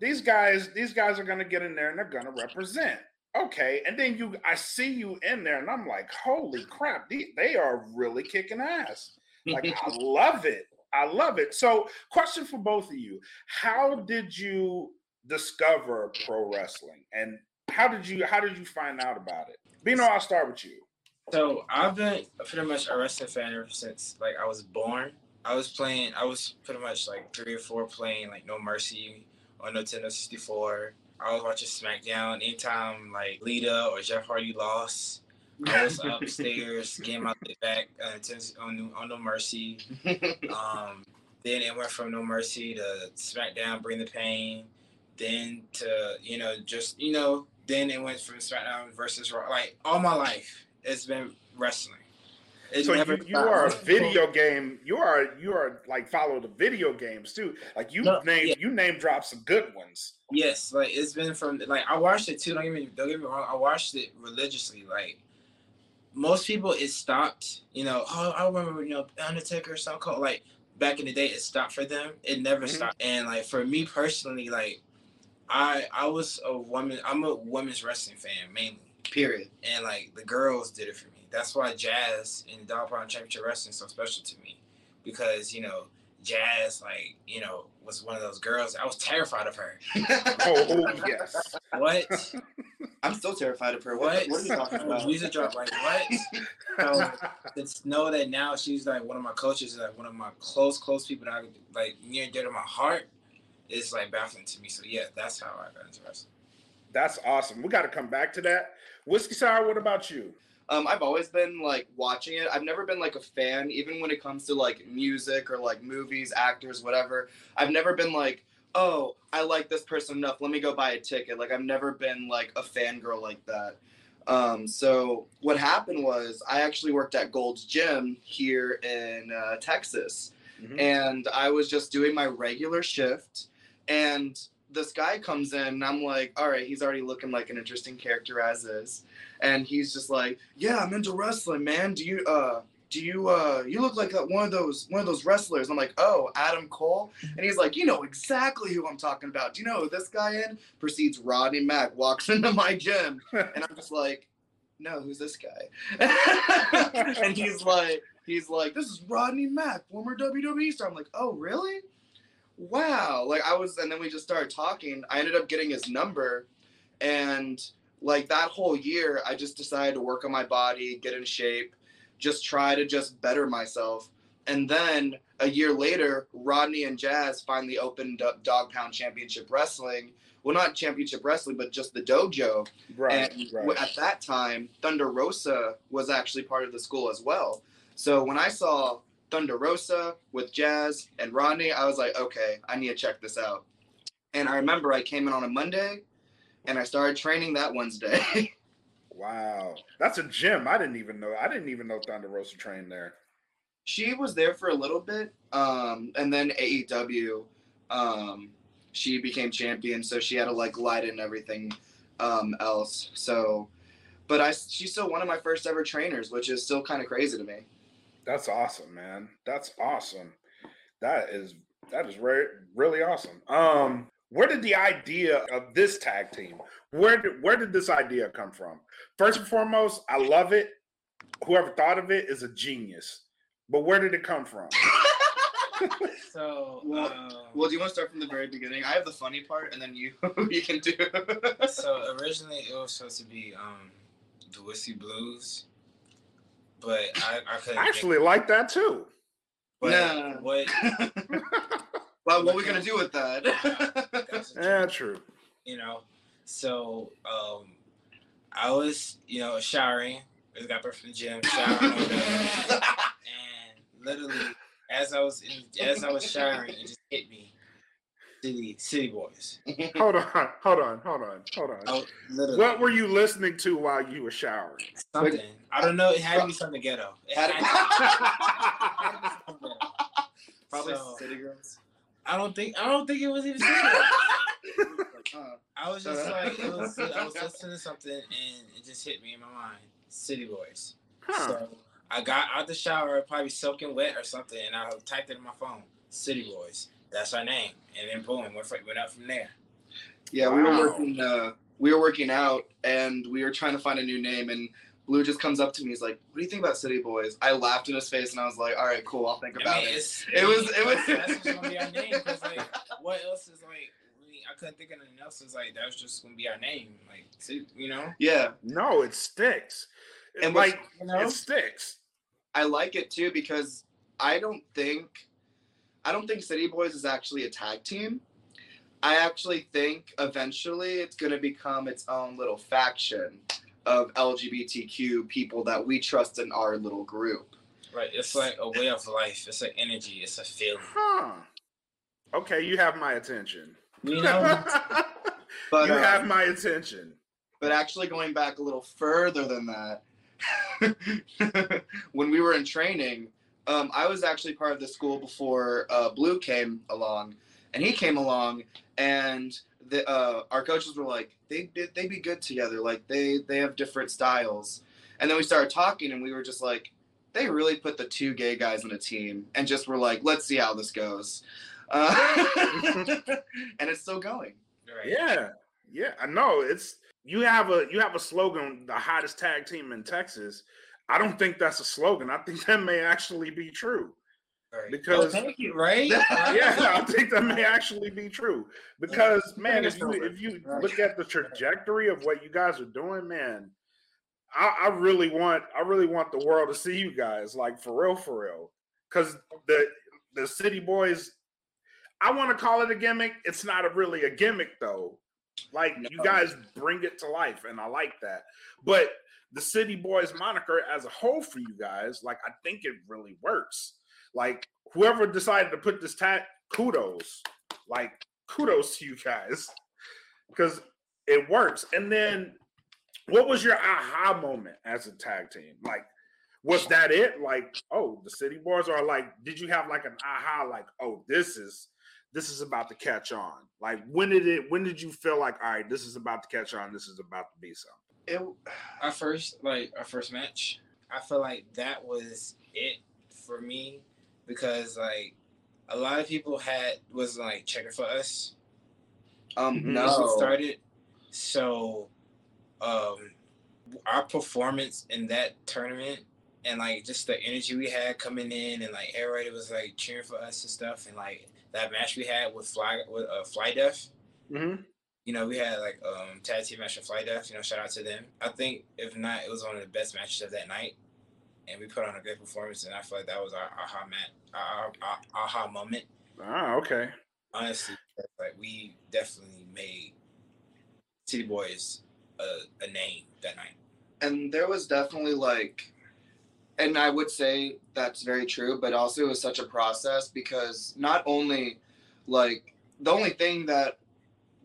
these guys these guys are gonna get in there and they're gonna represent. Okay, and then you I see you in there and I'm like, holy crap, they, they are really kicking ass. Like I love it. I love it. So, question for both of you: How did you discover pro wrestling, and how did you how did you find out about it? Bino, I'll start with you. So I've been pretty much a wrestling fan ever since like I was born. I was playing. I was pretty much like three or four playing like No Mercy on Nintendo 64. I was watching SmackDown anytime like Lita or Jeff Hardy lost. I was upstairs getting my back uh, on, on No Mercy. Um, then it went from No Mercy to SmackDown, Bring the Pain. Then to, you know, just, you know, then it went from SmackDown versus Raw. Like all my life, it's been wrestling. It so you, you are a video game. You are you are like follow the video games too. Like you no, name yeah. you name drop some good ones. Yes, like it's been from like I watched it too. Don't get me don't get me wrong. I watched it religiously. Like most people it stopped. You know, oh, I remember you know Undertaker, Stone Cold. Like back in the day, it stopped for them. It never mm-hmm. stopped. And like for me personally, like I I was a woman. I'm a women's wrestling fan mainly. Period. And like the girls did it for me. That's why Jazz and Dog Pound Championship Wrestling is so special to me, because you know Jazz, like you know, was one of those girls. I was terrified of her. Oh, oh yes. What? I'm still terrified of her. What? What, what are you talking about? Music drop like what? so to know that now she's like one of my coaches, like one of my close, close people that I like near and dear to my heart, is like baffling to me. So yeah, that's how I got into wrestling. That's awesome. We got to come back to that. Whiskey sour. What about you? Um, I've always been like watching it. I've never been like a fan, even when it comes to like music or like movies, actors, whatever. I've never been like, oh, I like this person enough. Let me go buy a ticket. Like I've never been like a fangirl like that. Um, so what happened was I actually worked at Gold's Gym here in uh, Texas, mm-hmm. and I was just doing my regular shift, and this guy comes in, and I'm like, all right, he's already looking like an interesting character as is and he's just like, "Yeah, I'm into wrestling, man. Do you uh do you uh you look like one of those one of those wrestlers?" I'm like, "Oh, Adam Cole," and he's like, "You know exactly who I'm talking about. Do you know who this guy in?" Proceeds Rodney Mack walks into my gym, and I'm just like, "No, who's this guy?" and he's like, he's like, "This is Rodney Mack, former WWE star." I'm like, "Oh, really?" Wow. Like I was, and then we just started talking. I ended up getting his number, and like that whole year i just decided to work on my body get in shape just try to just better myself and then a year later rodney and jazz finally opened up dog pound championship wrestling well not championship wrestling but just the dojo right, and right. at that time thunder rosa was actually part of the school as well so when i saw Thunder Rosa with Jazz and Rodney. I was like, okay, I need to check this out. And I remember I came in on a Monday, and I started training that Wednesday. Wow, that's a gym. I didn't even know. I didn't even know Thunder Rosa trained there. she was there for a little bit, um, and then AEW, um, she became champion, so she had to like light and everything um, else. So, but I she's still one of my first ever trainers, which is still kind of crazy to me. That's awesome, man. That's awesome. That is that is re- really awesome. Um, where did the idea of this tag team? Where did where did this idea come from? First and foremost, I love it. Whoever thought of it is a genius. But where did it come from? So, Well- um, Well, do you want to start from the very beginning? I have the funny part, and then you you can do. so originally it was supposed to be um the Whiskey Blues, but I, I couldn't. I actually like that too. but Nah. what? well, what are we gonna do with that? that's Yeah, true. you know. So um, I was you know showering. I just got back from the gym, showering, and literally as I was in, as I was showering, it just hit me. City City Bois. Hold on, hold on, hold on, hold on. Oh. What were you listening to while you were showering? Something. I don't know. It had to be something ghetto. It Had had to- to- it had be ghetto. Probably So- City Girls. I don't think. I don't think it was even. City. Uh, I was just like, it was, I was listening to something and it just hit me in my mind. City Bois. Huh. So I got out the shower, probably soaking wet or something, and I typed it in my phone. City Bois. That's our name. And then boom, went, fr- went up from there. Yeah, we were working. Uh, we were working out, and we were trying to find a new name. And Blue just comes up to me. He's like, "What do you think about City Bois?" I laughed in his face, and I was like, "All right, cool. I'll think I about mean, it." it's, It was- it was- That's, that's what's gonna be our name. Cause like, what else is like? I couldn't think of anything else. It's like that was just gonna be our name. Like, you know, Yeah, No, it sticks. And And what's- like you know. it sticks. I like it too because I don't think, I don't think City Bois is actually a tag team. I actually think eventually it's going to become its own little faction of LGBTQ people that we trust in our little group. Right. It's like a way of life. It's an energy. It's a feeling. Huh. Okay, you have my attention. You know. But you uh, have my attention. But actually, going back a little further than that, when we were in training, um, I was actually part of the school before uh, Blue came along, and he came along, and the, uh, our coaches were like, they they be good together, like they they have different styles, and then we started talking, and we were just like, they really put the two gay guys on a team, and just were like, let's see how this goes, uh, and it's still going. Right. Yeah, yeah. I know. It's you have a you have a slogan, the hottest tag team in Texas. I don't think that's a slogan. I think that may actually be true. Right. Because- oh, thank you. Right. Yeah, I think that may actually be true. Because man, if you if you Right. look at the trajectory of what you guys are doing, man, I, I really want I really want the world to see you guys like for real, for real. Because the the City Bois, I want to call it a gimmick. It's not a, really a gimmick though. Like you guys bring it to life, and I like that. But the City Bois moniker as a whole for you guys, like I think it really works. Like whoever decided to put this tag, kudos. Like kudos to you guys because it works. And then, what was your aha moment as a tag team? Like, was that it? Like, oh, the City Bois are like, did you have like an aha? Like, oh, this is this is about to catch on. Like, when did it? When did you feel like, all right, this is about to catch on? This is about to be something. It, our first like our first match i feel like that was it for me because like a lot of people had was like checking for us um, no. we started so um our performance in that tournament and like just the energy we had coming in and like everybody was like cheering for us and stuff and like that match we had with fly with uh, fly deaf Mm-hmm. You know, we had like um tag team match with Fly Death, you know, shout out to them. I think if not, it was one of the best matches of that night. And we put on a great performance and I feel like that was our aha mat our, our, our aha moment. Ah, okay. Honestly. Like we definitely made City Bois a, a name that night. and there was definitely like and I would say that's very true, but also it was such a process because not only like the only thing that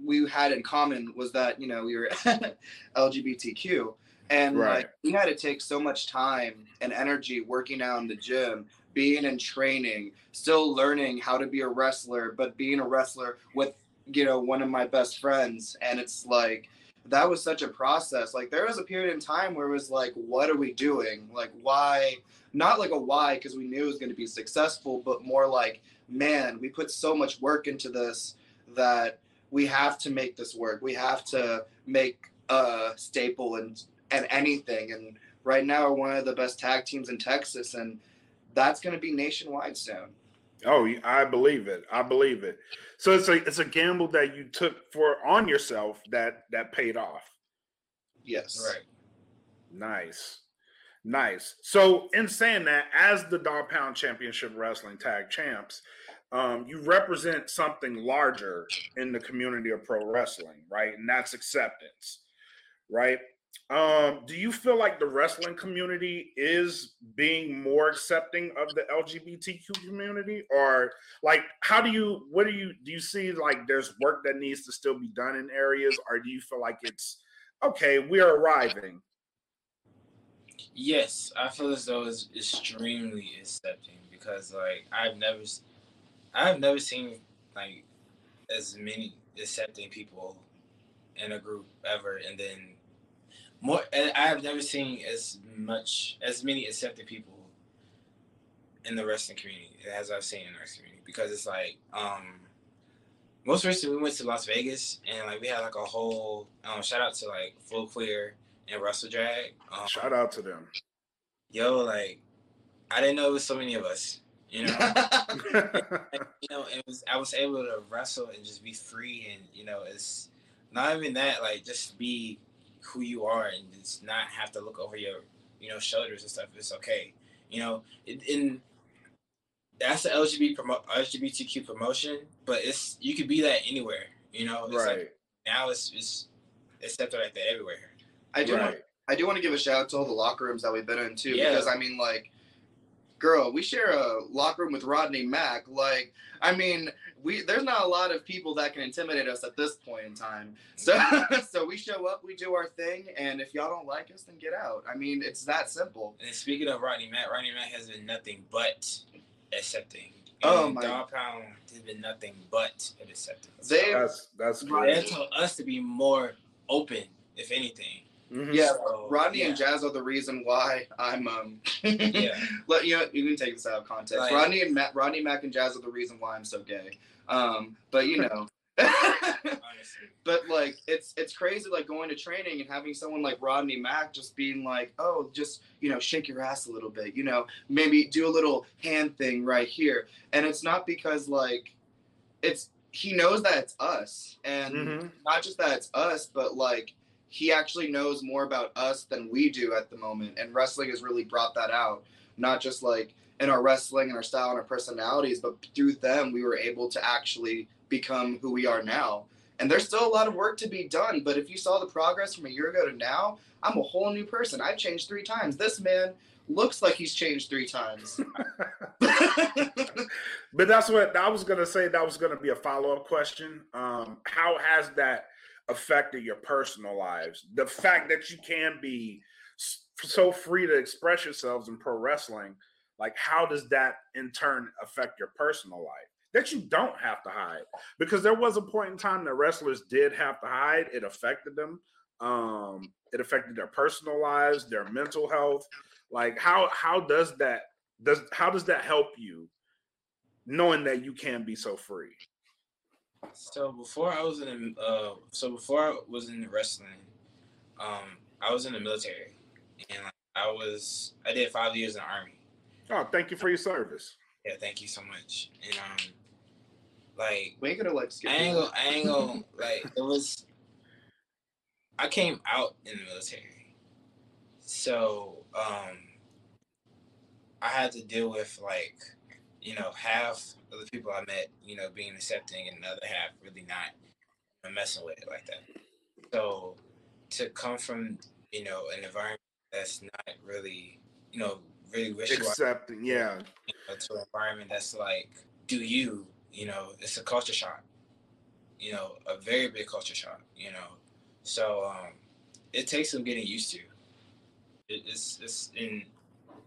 we had in common was that you know we were LGBTQ, and Right. like we had to take so much time and energy working out in the gym, being in training, still learning how to be a wrestler, but being a wrestler with you know one of my best friends, and it's like that was such a process. Like there was a period in time where it was like, what are we doing? Like why? Not like a why because we knew it was going to be successful, but more like, man, we put so much work into this that we have to make this work. We have to make a staple and and anything. And right now, we're one of the best tag teams in Texas, and that's going to be nationwide soon. Oh, I believe it. I believe it. So it's a it's a gamble that you took for on yourself that that paid off. Yes. Right. Nice. Nice. So in saying that, as the Dog Pound Championship Wrestling Tag Champs, um, you represent something larger in the community of pro wrestling, right? And that's acceptance, right? Um, do you feel like the wrestling community is being more accepting of the LGBTQ community, or like how do you what do you do you see like there's work that needs to still be done in areas, or do you feel like it's okay, we are arriving? Yes, I feel as though it's extremely accepting because like I've never, I've never seen like as many accepting people in a group ever, and then more. And I have never seen as much as many accepting people in the wrestling community as I've seen in the wrestling community because it's like um most recently we went to Las Vegas and like we had like a whole um shout out to like Full Queer and Russell Drag. Um, Shout out to them. yo, like I didn't know it was so many of us. You know, And, you know, it was I was able to wrestle and just be free, and you know, it's not even that like just be who you are and just not have to look over your you know shoulders and stuff. It's okay, you know. In, in that's the LGBT promo- LGBTQ promotion, but it's you could be that anywhere. You know, it's right. like now it's it's accepted like that everywhere. I do. Want. I do want to give a shout out to all the locker rooms that we've been in too, Yeah. because I mean, like, girl, we share a locker room with Rodney Mack. Like, I mean, we there's not a lot of people that can intimidate us at this point in time. So, so we show up, we do our thing, and if y'all don't like us, then get out. I mean, it's that simple. And speaking of Rodney Mack, Rodney Mack has been nothing but accepting. Oh, And my- Dog Pound has been nothing but accepting. They- That's that's Right. They good. told us to be more open, if anything. Mhm. Yeah, So, Rodney yeah. and Jazz are the reason why I'm um. Yeah. Let you know, you can take this out of context. Like- Rodney and Matt, Rodney Mack and Jazz are the reason why I'm so gay. Um, but you know. But like it's it's crazy like going to training and having someone like Rodney Mack just being like, oh, just you know, shake your ass a little bit, you know, maybe do a little hand thing right here. And it's not because like it's he knows that it's us. And Mhm. not just that it's us, but like he actually knows more about us than we do at the moment. And wrestling has really brought that out. Not just like in our wrestling and our style and our personalities, but through them we were able to actually become who we are now. And there's still a lot of work to be done, but if you saw the progress from a year ago to now, I'm a whole new person. I've changed three times. This man looks like he's changed three times. But that's what I was gonna say. That was gonna be a follow up question. Um, how has that affected your personal lives? The fact that you can be so free to express yourselves in pro wrestling, like how does that in turn affect your personal life? That you don't have to hide, because there was a point in time that wrestlers did have to hide. It affected them. Um, it affected their personal lives, their mental health. Like how how does that does how does that help you knowing that you can be so free. So before I was in the, uh, so before I was in wrestling, um, I was in the military, and like, I was I did five years in the army. Oh, thank you for your service. Yeah, thank you so much. And um, like we ain't gonna like skip. I ain't over gonna, I ain't gonna like it was. I came out in the military, so um, I had to deal with like, you know, half of the people I met, you know, being accepting, and the other half really not messing with it like that. So to come from you know an environment that's not really you know really wish you Accepting, yeah. to an environment that's like, do you, you know, it's a culture shock. You know, a very big culture shock, you know. So um it takes some getting used to. It, it's it's in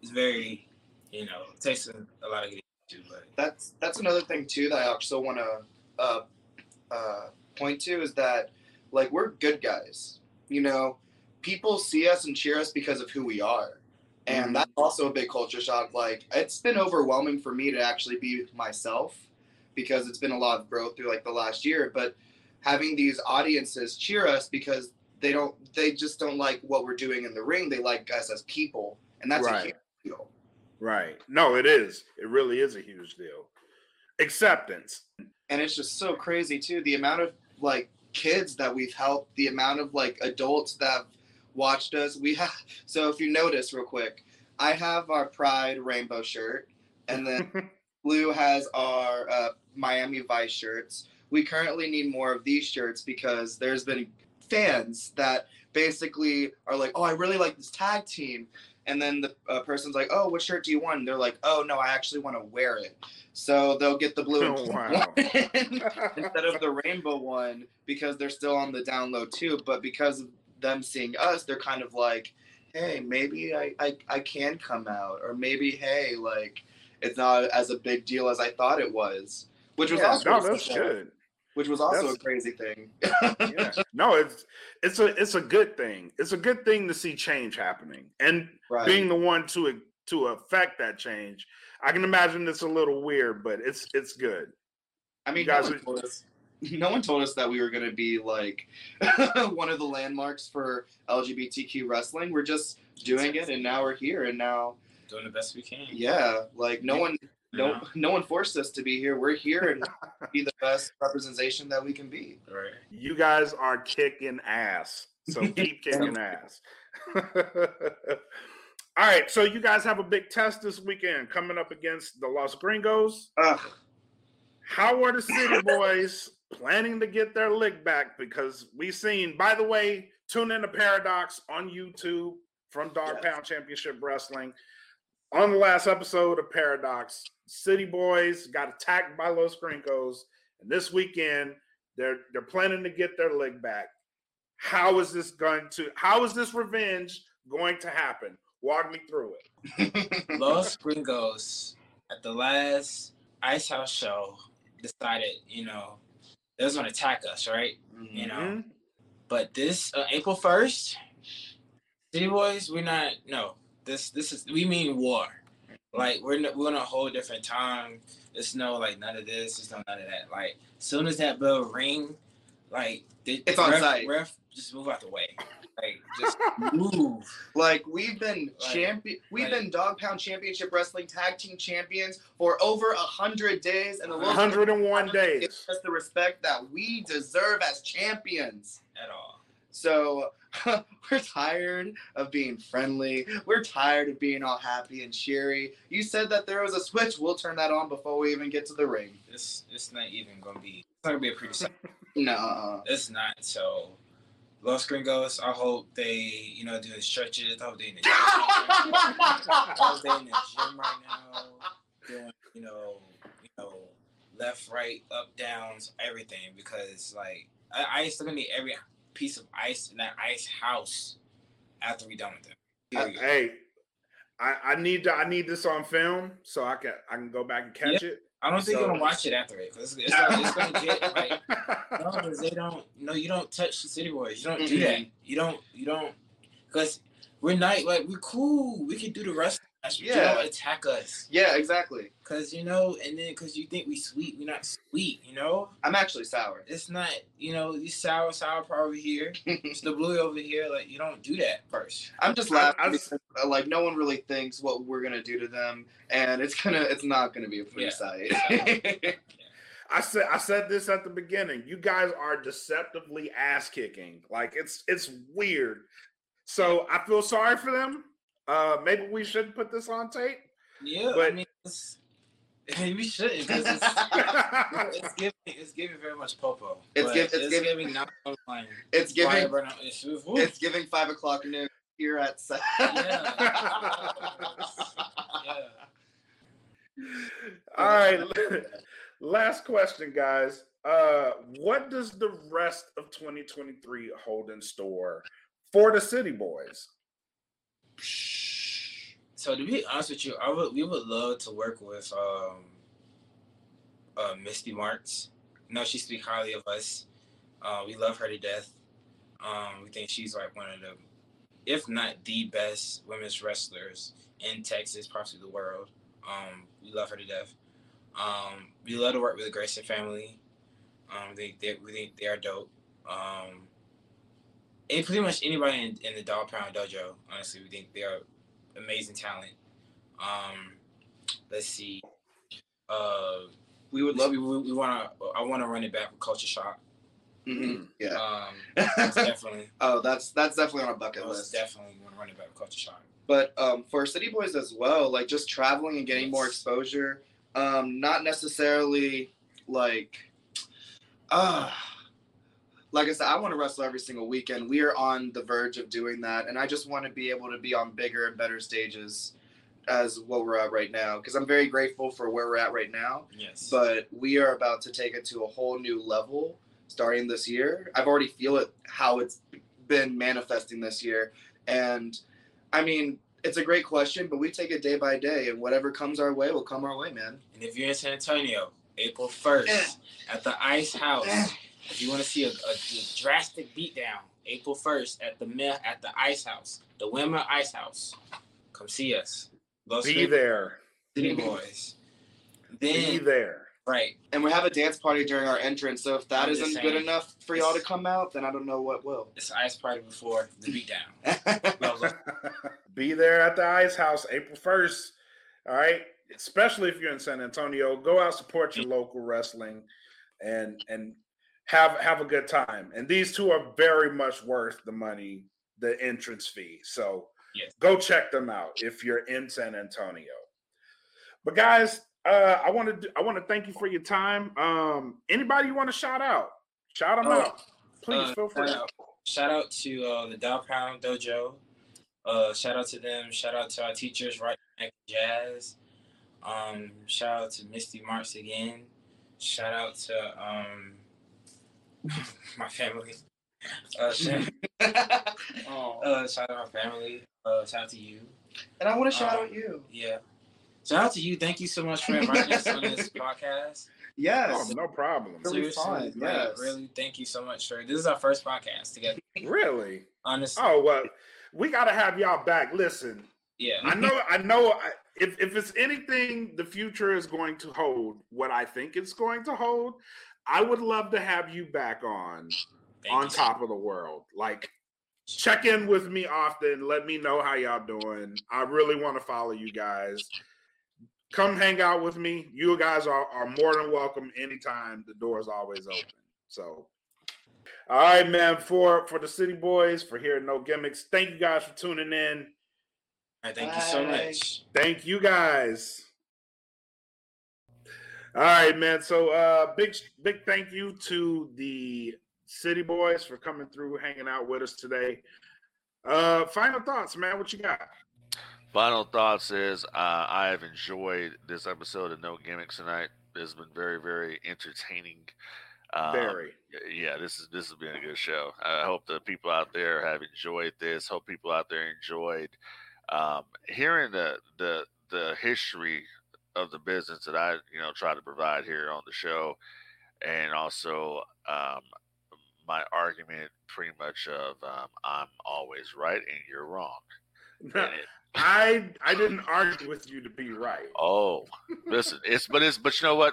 it's very, you know, it takes a, a lot of getting used to, but that's that's another thing too that I also want to uh, uh, point to is that like we're good guys. You know, people see us and cheer us because of who we are, and Mhm. that's also a big culture shock. Like it's been overwhelming for me to actually be myself because it's been a lot of growth through like the last year. But having these audiences cheer us because they don't they just don't like what we're doing in the ring. They like us as people, and that's a Right. huge deal. Right. No, it is. It really is a huge deal. Acceptance. and it's just so crazy too the amount of like kids that we've helped the amount of like adults that have watched us we have so if you notice real quick i have our pride rainbow shirt and then blue has our uh, miami vice shirts we currently need more of these shirts because there's been fans that basically are like oh i really like this tag team and then the uh, person's like oh what shirt do you want and they're like oh no i actually want to wear it so they'll get the blue Oh, wow. one instead of the rainbow one because they're still on the download too. But because of them seeing us, they're kind of like, hey, maybe I, I, I can come out, or maybe hey, like it's not as a big deal as I thought it was, which was Yeah, also no, that's good. Which was also That's- a crazy thing. Yeah. No, it's it's a it's a good thing. It's a good thing to see change happening. And right. being the one to to affect that change. I can imagine it's a little weird, but it's it's good. I mean, you guys no, one told us, no one told us that we were going to be like one of the landmarks for LGBTQ wrestling. We're just doing it, and now we're here, and now doing the best we can. yeah, like no one you no know? no one forced us to be here. We're here and be the best representation that we can be. Right. You guys are kicking ass. So keep kicking ass. All right, so you guys have a big test this weekend coming up against the Los Gringos. Ugh. How are the City Bois planning to get their lick back? Because we've seen, by the way, tune in to Paradox on YouTube from Dog Yes. Pound Championship Wrestling. On the last episode of Paradox, City Bois got attacked by Los Gringos, and this weekend they're they're planning to get their leg back. How is this going to? How is this revenge going to happen? Walk me through it. Los Gringos at the last Ice House show decided, you know, they was gonna attack us, right? You know. Mhm. But this uh, April first, City Bois, we're not. No, this this is we mean war. Like we're n- we're on a whole different time. It's no like none of this. It's no none of that. Like soon as that bell ring, like they, It's on ref, site. Ref, just move out the way. Like just move. Like we've been Like- champion, we've like- been Dog Pound Championship Wrestling Tag Team Champions for over a hundred days, and the Los 101 days. give us the respect that we deserve as champions. At all. So we're tired of being friendly. We're tired of being all happy and cheery. You said that there was a switch. We'll turn that on before we even get to the ring. It's it's not even gonna be. It's not gonna be a pretty sight. No. It's not. So, Los Gringos. I hope they, you know, doing stretches. I hope they in the gym. I hope they in the gym right now, doing, you know, you know, left, right, up, downs, everything. Because like, I, ice, they're gonna need every piece of ice in that ice house after we done with them. Period. Hey, I, I need to, I need this on film so I can I can go back and catch it. I don't think So- they're gonna watch it after it because it's, gonna- it's gonna get like. No, 'cause they don't. No, you don't touch the City Bois. You don't do that. You don't. You don't. Because we're not like we're cool. We can do the rest. Of yeah. You Yeah. don't attack us. Yeah, exactly. Cause you know, and then cause you think we sweet, we're not sweet. You know, I'm actually sour. it's not. You know, you sour, sour part over here. It's the blue over here. Like you don't do that first. I'm just I- laughing I- because uh, like no one really thinks what we're gonna do to them, and it's gonna it's not gonna be a pretty Yeah. sight. I said I said this at the beginning. You guys are deceptively ass kicking. Like it's it's weird. So I feel sorry for them. Uh maybe we should put this on tape. Yeah, I But- mean, it's, we shouldn't. 'cause it's, it's giving. It's giving very much popo. It's but give- it's it's giving- giving not online. it's giving Fire burnout it's giving five o'clock noon here at. Sa- Yeah. All right. Last question, guys. Uh, what does the rest of 2023 hold in store for the City Bois? So to be honest with you, I would we would love to work with um uh Misty Marks. Know she speaks highly of us. Uh, we love her to death. Um, we think she's like one of the, if not the best women's wrestlers in Texas, possibly the world. Um, we love her to death. Um, we love to work with the Grayson family. Um, they, they we think they are dope. Um, and pretty much anybody in, in the Dog Pound Dojo, honestly, we think they are amazing talent. Um, let's see. Uh, We would love. we, we, want to. I want to run it back with Culture Shock. Mhm. Yeah. Um, that's definitely. oh, that's that's definitely on our bucket list. definitely want to run it back with Culture Shock. but um, for City Bois as well, like just traveling and getting more exposure. Um, not necessarily like, uh, like I said, I want to wrestle every single weekend. We are on the verge of doing that, and I just want to be able to be on bigger and better stages as what we're at right now. Because I'm very grateful for where we're at right now, Yes. but we are about to take it to a whole new level starting this year. I've already feel it how it's been manifesting this year, and I mean it's a great question, but we take it day by day, and whatever comes our way will come our way, man. and if you're in San Antonio, April 1st Eh. at the Ice House. If you want to see a, a, drastic beatdown, April 1st at the at the Ice House, the Women Ice House, come see us. Los Be City there. Boys. Be there. right, And we have a dance party during our entrance, so if that I'm just isn't good enough for y'all to come out, then I don't know what will. it's the ice party before the beatdown. Be there at the Ice House April 1st. All right. Especially if you're in San Antonio. Go out, support your local wrestling and and have have a good time. And these two are very much worth the money, the entrance fee. So Yes. go check them out if you're in San Antonio. But guys, uh, I want to I want to thank you for your time. Um, anybody you want to shout out? Shout them Oh, out. Please uh, feel free. shout out, shout out to uh, the Dog Pound Dojo. Uh, shout out to them. Shout out to our teachers, right? Jazz. Um, shout out to Misty Marks again. Shout out to um, my family. Uh, shout, Aw. uh, shout out our family. Uh, shout out to you. and I want to shout um, out you. Yeah. Shout out to you. Thank you so much for inviting us on this podcast. Yes. Oh, no problem. Really Seriously, fun, like, yes. really, thank you so much for this. Is our first podcast together. Really? Honestly, Oh well, we got to have y'all back. Listen, yeah. I know, I know. I- If if it's anything, the future is going to hold what I think it's going to hold. I would love to have you back on Thank on you top of the world. Like, check in with me often. Let me know how y'all doing. I really want to follow you guys. Come hang out with me. You guys are, are more than welcome anytime. The door is always open. So, all right, man. For for the City Bois, for hearing no gimmicks. Thank you guys for tuning in. All right, thank you so much. Thank you guys. All right, man. So uh big big thank you to the City Bois for coming through, hanging out with us today. Uh final thoughts, man. What you got? Final thoughts is uh, I have enjoyed this episode of No Gimmicks tonight. It's been very, very entertaining. Um, Very. yeah, this is this has been a good show. I hope the people out there have enjoyed this. Hope people out there enjoyed um, hearing the the the history of the business that I you know try to provide here on the show, and also um, my argument pretty much of um, I'm always right and you're wrong. It- I I didn't argue with you to be right. Oh, listen, it's but it's but you know what?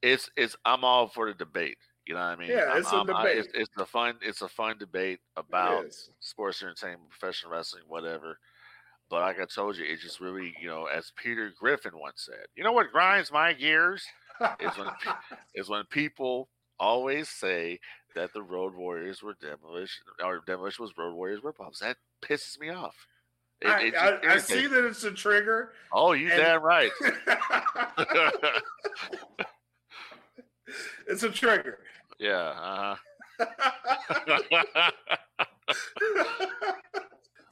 It's it's I'm all for the debate. You know what I mean? Yeah, I'm- it's a I'm- I- it's, debate. it's a fun it's a fun debate about sports entertainment, professional wrestling, whatever. But like I told you, it just really, you know, as Peter Griffin once said, you know what grinds my gears is when is when people always say that the Road Warriors were demolition or demolition was Road Warriors ripoffs. That pisses me off. It- I, it I, I see that it's a trigger. Oh, you and- damn right. it's a trigger. yeah. Uh-huh.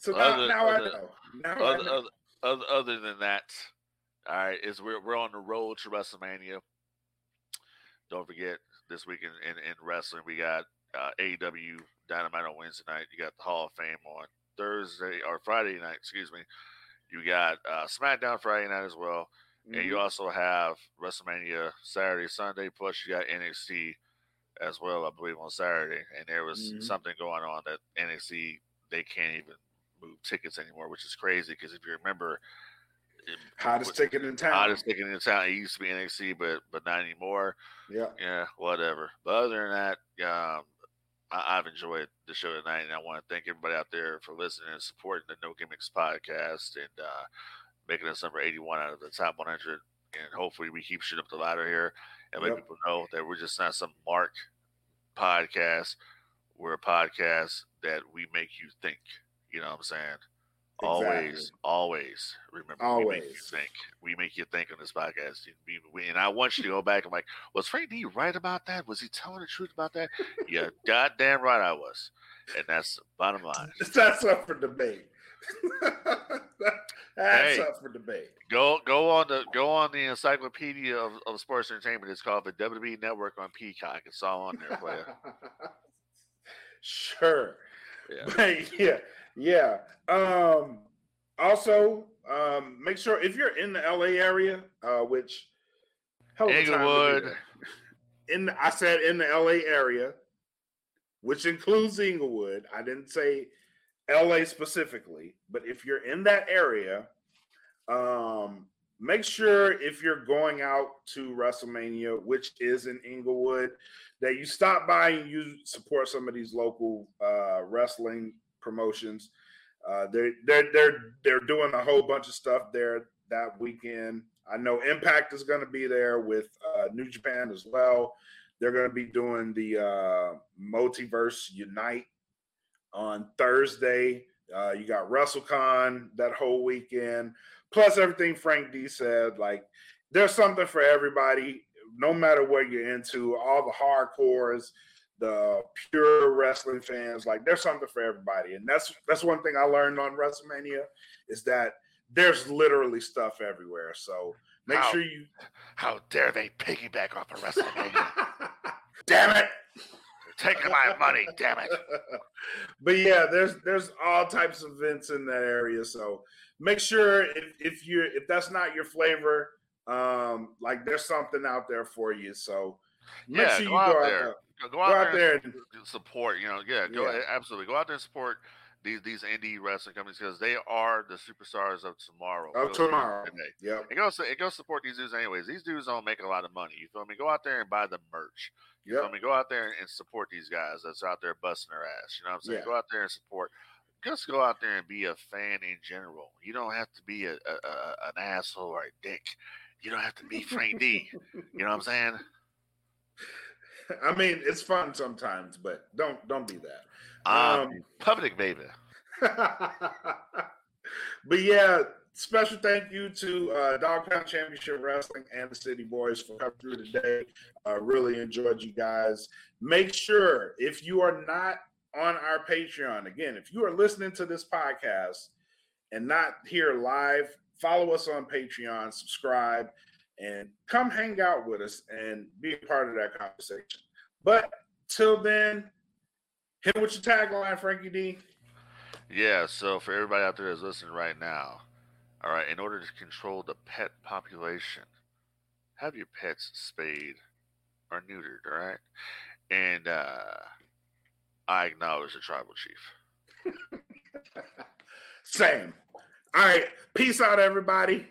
So now, Other- now I know. Now I other, know. other, other, other than that, all right, is we're we're on the road to WrestleMania. Don't forget this week in, in, in wrestling we got uh, AEW Dynamite on Wednesday night. You got the Hall of Fame on Thursday or Friday night. Excuse me. You got uh, SmackDown Friday night as well, and you Mhm. also have WrestleMania Saturday, Sunday. Plus, you got NXT as well, I believe, on Saturday. And there was Mhm. something going on that NXT they can't even move tickets anymore, which is crazy because if you remember, it- Hottest ticket in town. hottest ticket in town. It used to be NXT, but but not anymore. Yeah. Yeah, whatever. But other than that, um, I, I've enjoyed the show tonight, and I want to thank everybody out there for listening and supporting the No Gimmicks podcast and uh, making us number 81 out of the top 100. And hopefully, we keep shooting up the ladder here and let Yep. people know that we're just not some mark podcast. We're a podcast that we make you think. You know what I'm saying? Always, Exactly. always remember. We make you Always. think. We make you think on this podcast. And I want you to go back and like, was Frank Dee right about that? Was he telling the truth about that? yeah, goddamn right I was. And that's the bottom line. That's up for debate. That's Hey. up for debate. Go go on the go on the encyclopedia of, of sports entertainment. It's called the WWE Network on Peacock. It's all on there you. sure. Yeah. But yeah, yeah. Um, also, um, make sure if you're in the LA area, uh, which hell of a time to do Inglewood. In I said in the LA area, which includes Inglewood. I didn't say LA specifically, but if you're in that area, um, make sure if you're going out to WrestleMania, which is in Inglewood, that you stop by and you support some of these local uh, wrestling promotions. Uh, they're they're they're they're doing a whole bunch of stuff there that weekend. I know Impact is going to be there with uh, New Japan as well. They're going to be doing the uh, Multiverse Unite on Thursday. Uh, you got WrestleCon that whole weekend, plus everything Frank Dee said. Like, there's something for everybody, no matter what you're into. All the hardcores, the pure wrestling fans, like, there's something for everybody. And that's that's one thing I learned on WrestleMania is that there's literally stuff everywhere. So make How- sure you. How dare they piggyback off of WrestleMania? Damn it! They're taking my money, damn it. but yeah, there's there's all types of events in that area. So make sure if, if you if that's not your flavor, um, like there's something out there for you. So make Yeah, sure you go out go out there. there. Go, go Go out, out there, and and uh, support. You know, yeah, go Yeah. absolutely go out there and support these these indie wrestling companies because they are the superstars of tomorrow. of tomorrow. Yep. And go, and go support these dudes anyways. These dudes don't make a lot of money. You feel me? Go out there and buy the merch. You feel me? Go out there and support these guys that's out there busting their ass. You know what I'm saying? Yeah. Go out there and support. Just go out there and be a fan in general. You don't have to be a, a, a an asshole or a dick. You don't have to be Frank Dee. You know what I'm saying? I mean, it's fun sometimes, but don't don't be that. Um, Um, public baby. but yeah, special thank you to uh, Dog Pound Championship Wrestling and the City Bois for coming through today. Uh, really enjoyed you guys. Make sure if you are not on our Patreon, again, if you are listening to this podcast and not here live, follow us on Patreon, subscribe, and come hang out with us and be a part of that conversation. But till then, hit with your tagline, Frankie Dee. Yeah, so for everybody out there that's listening right now, all right, in order to control the pet population, have your pets spayed or neutered, all right? And uh, I acknowledge the tribal chief. Same. All right. Peace out, everybody.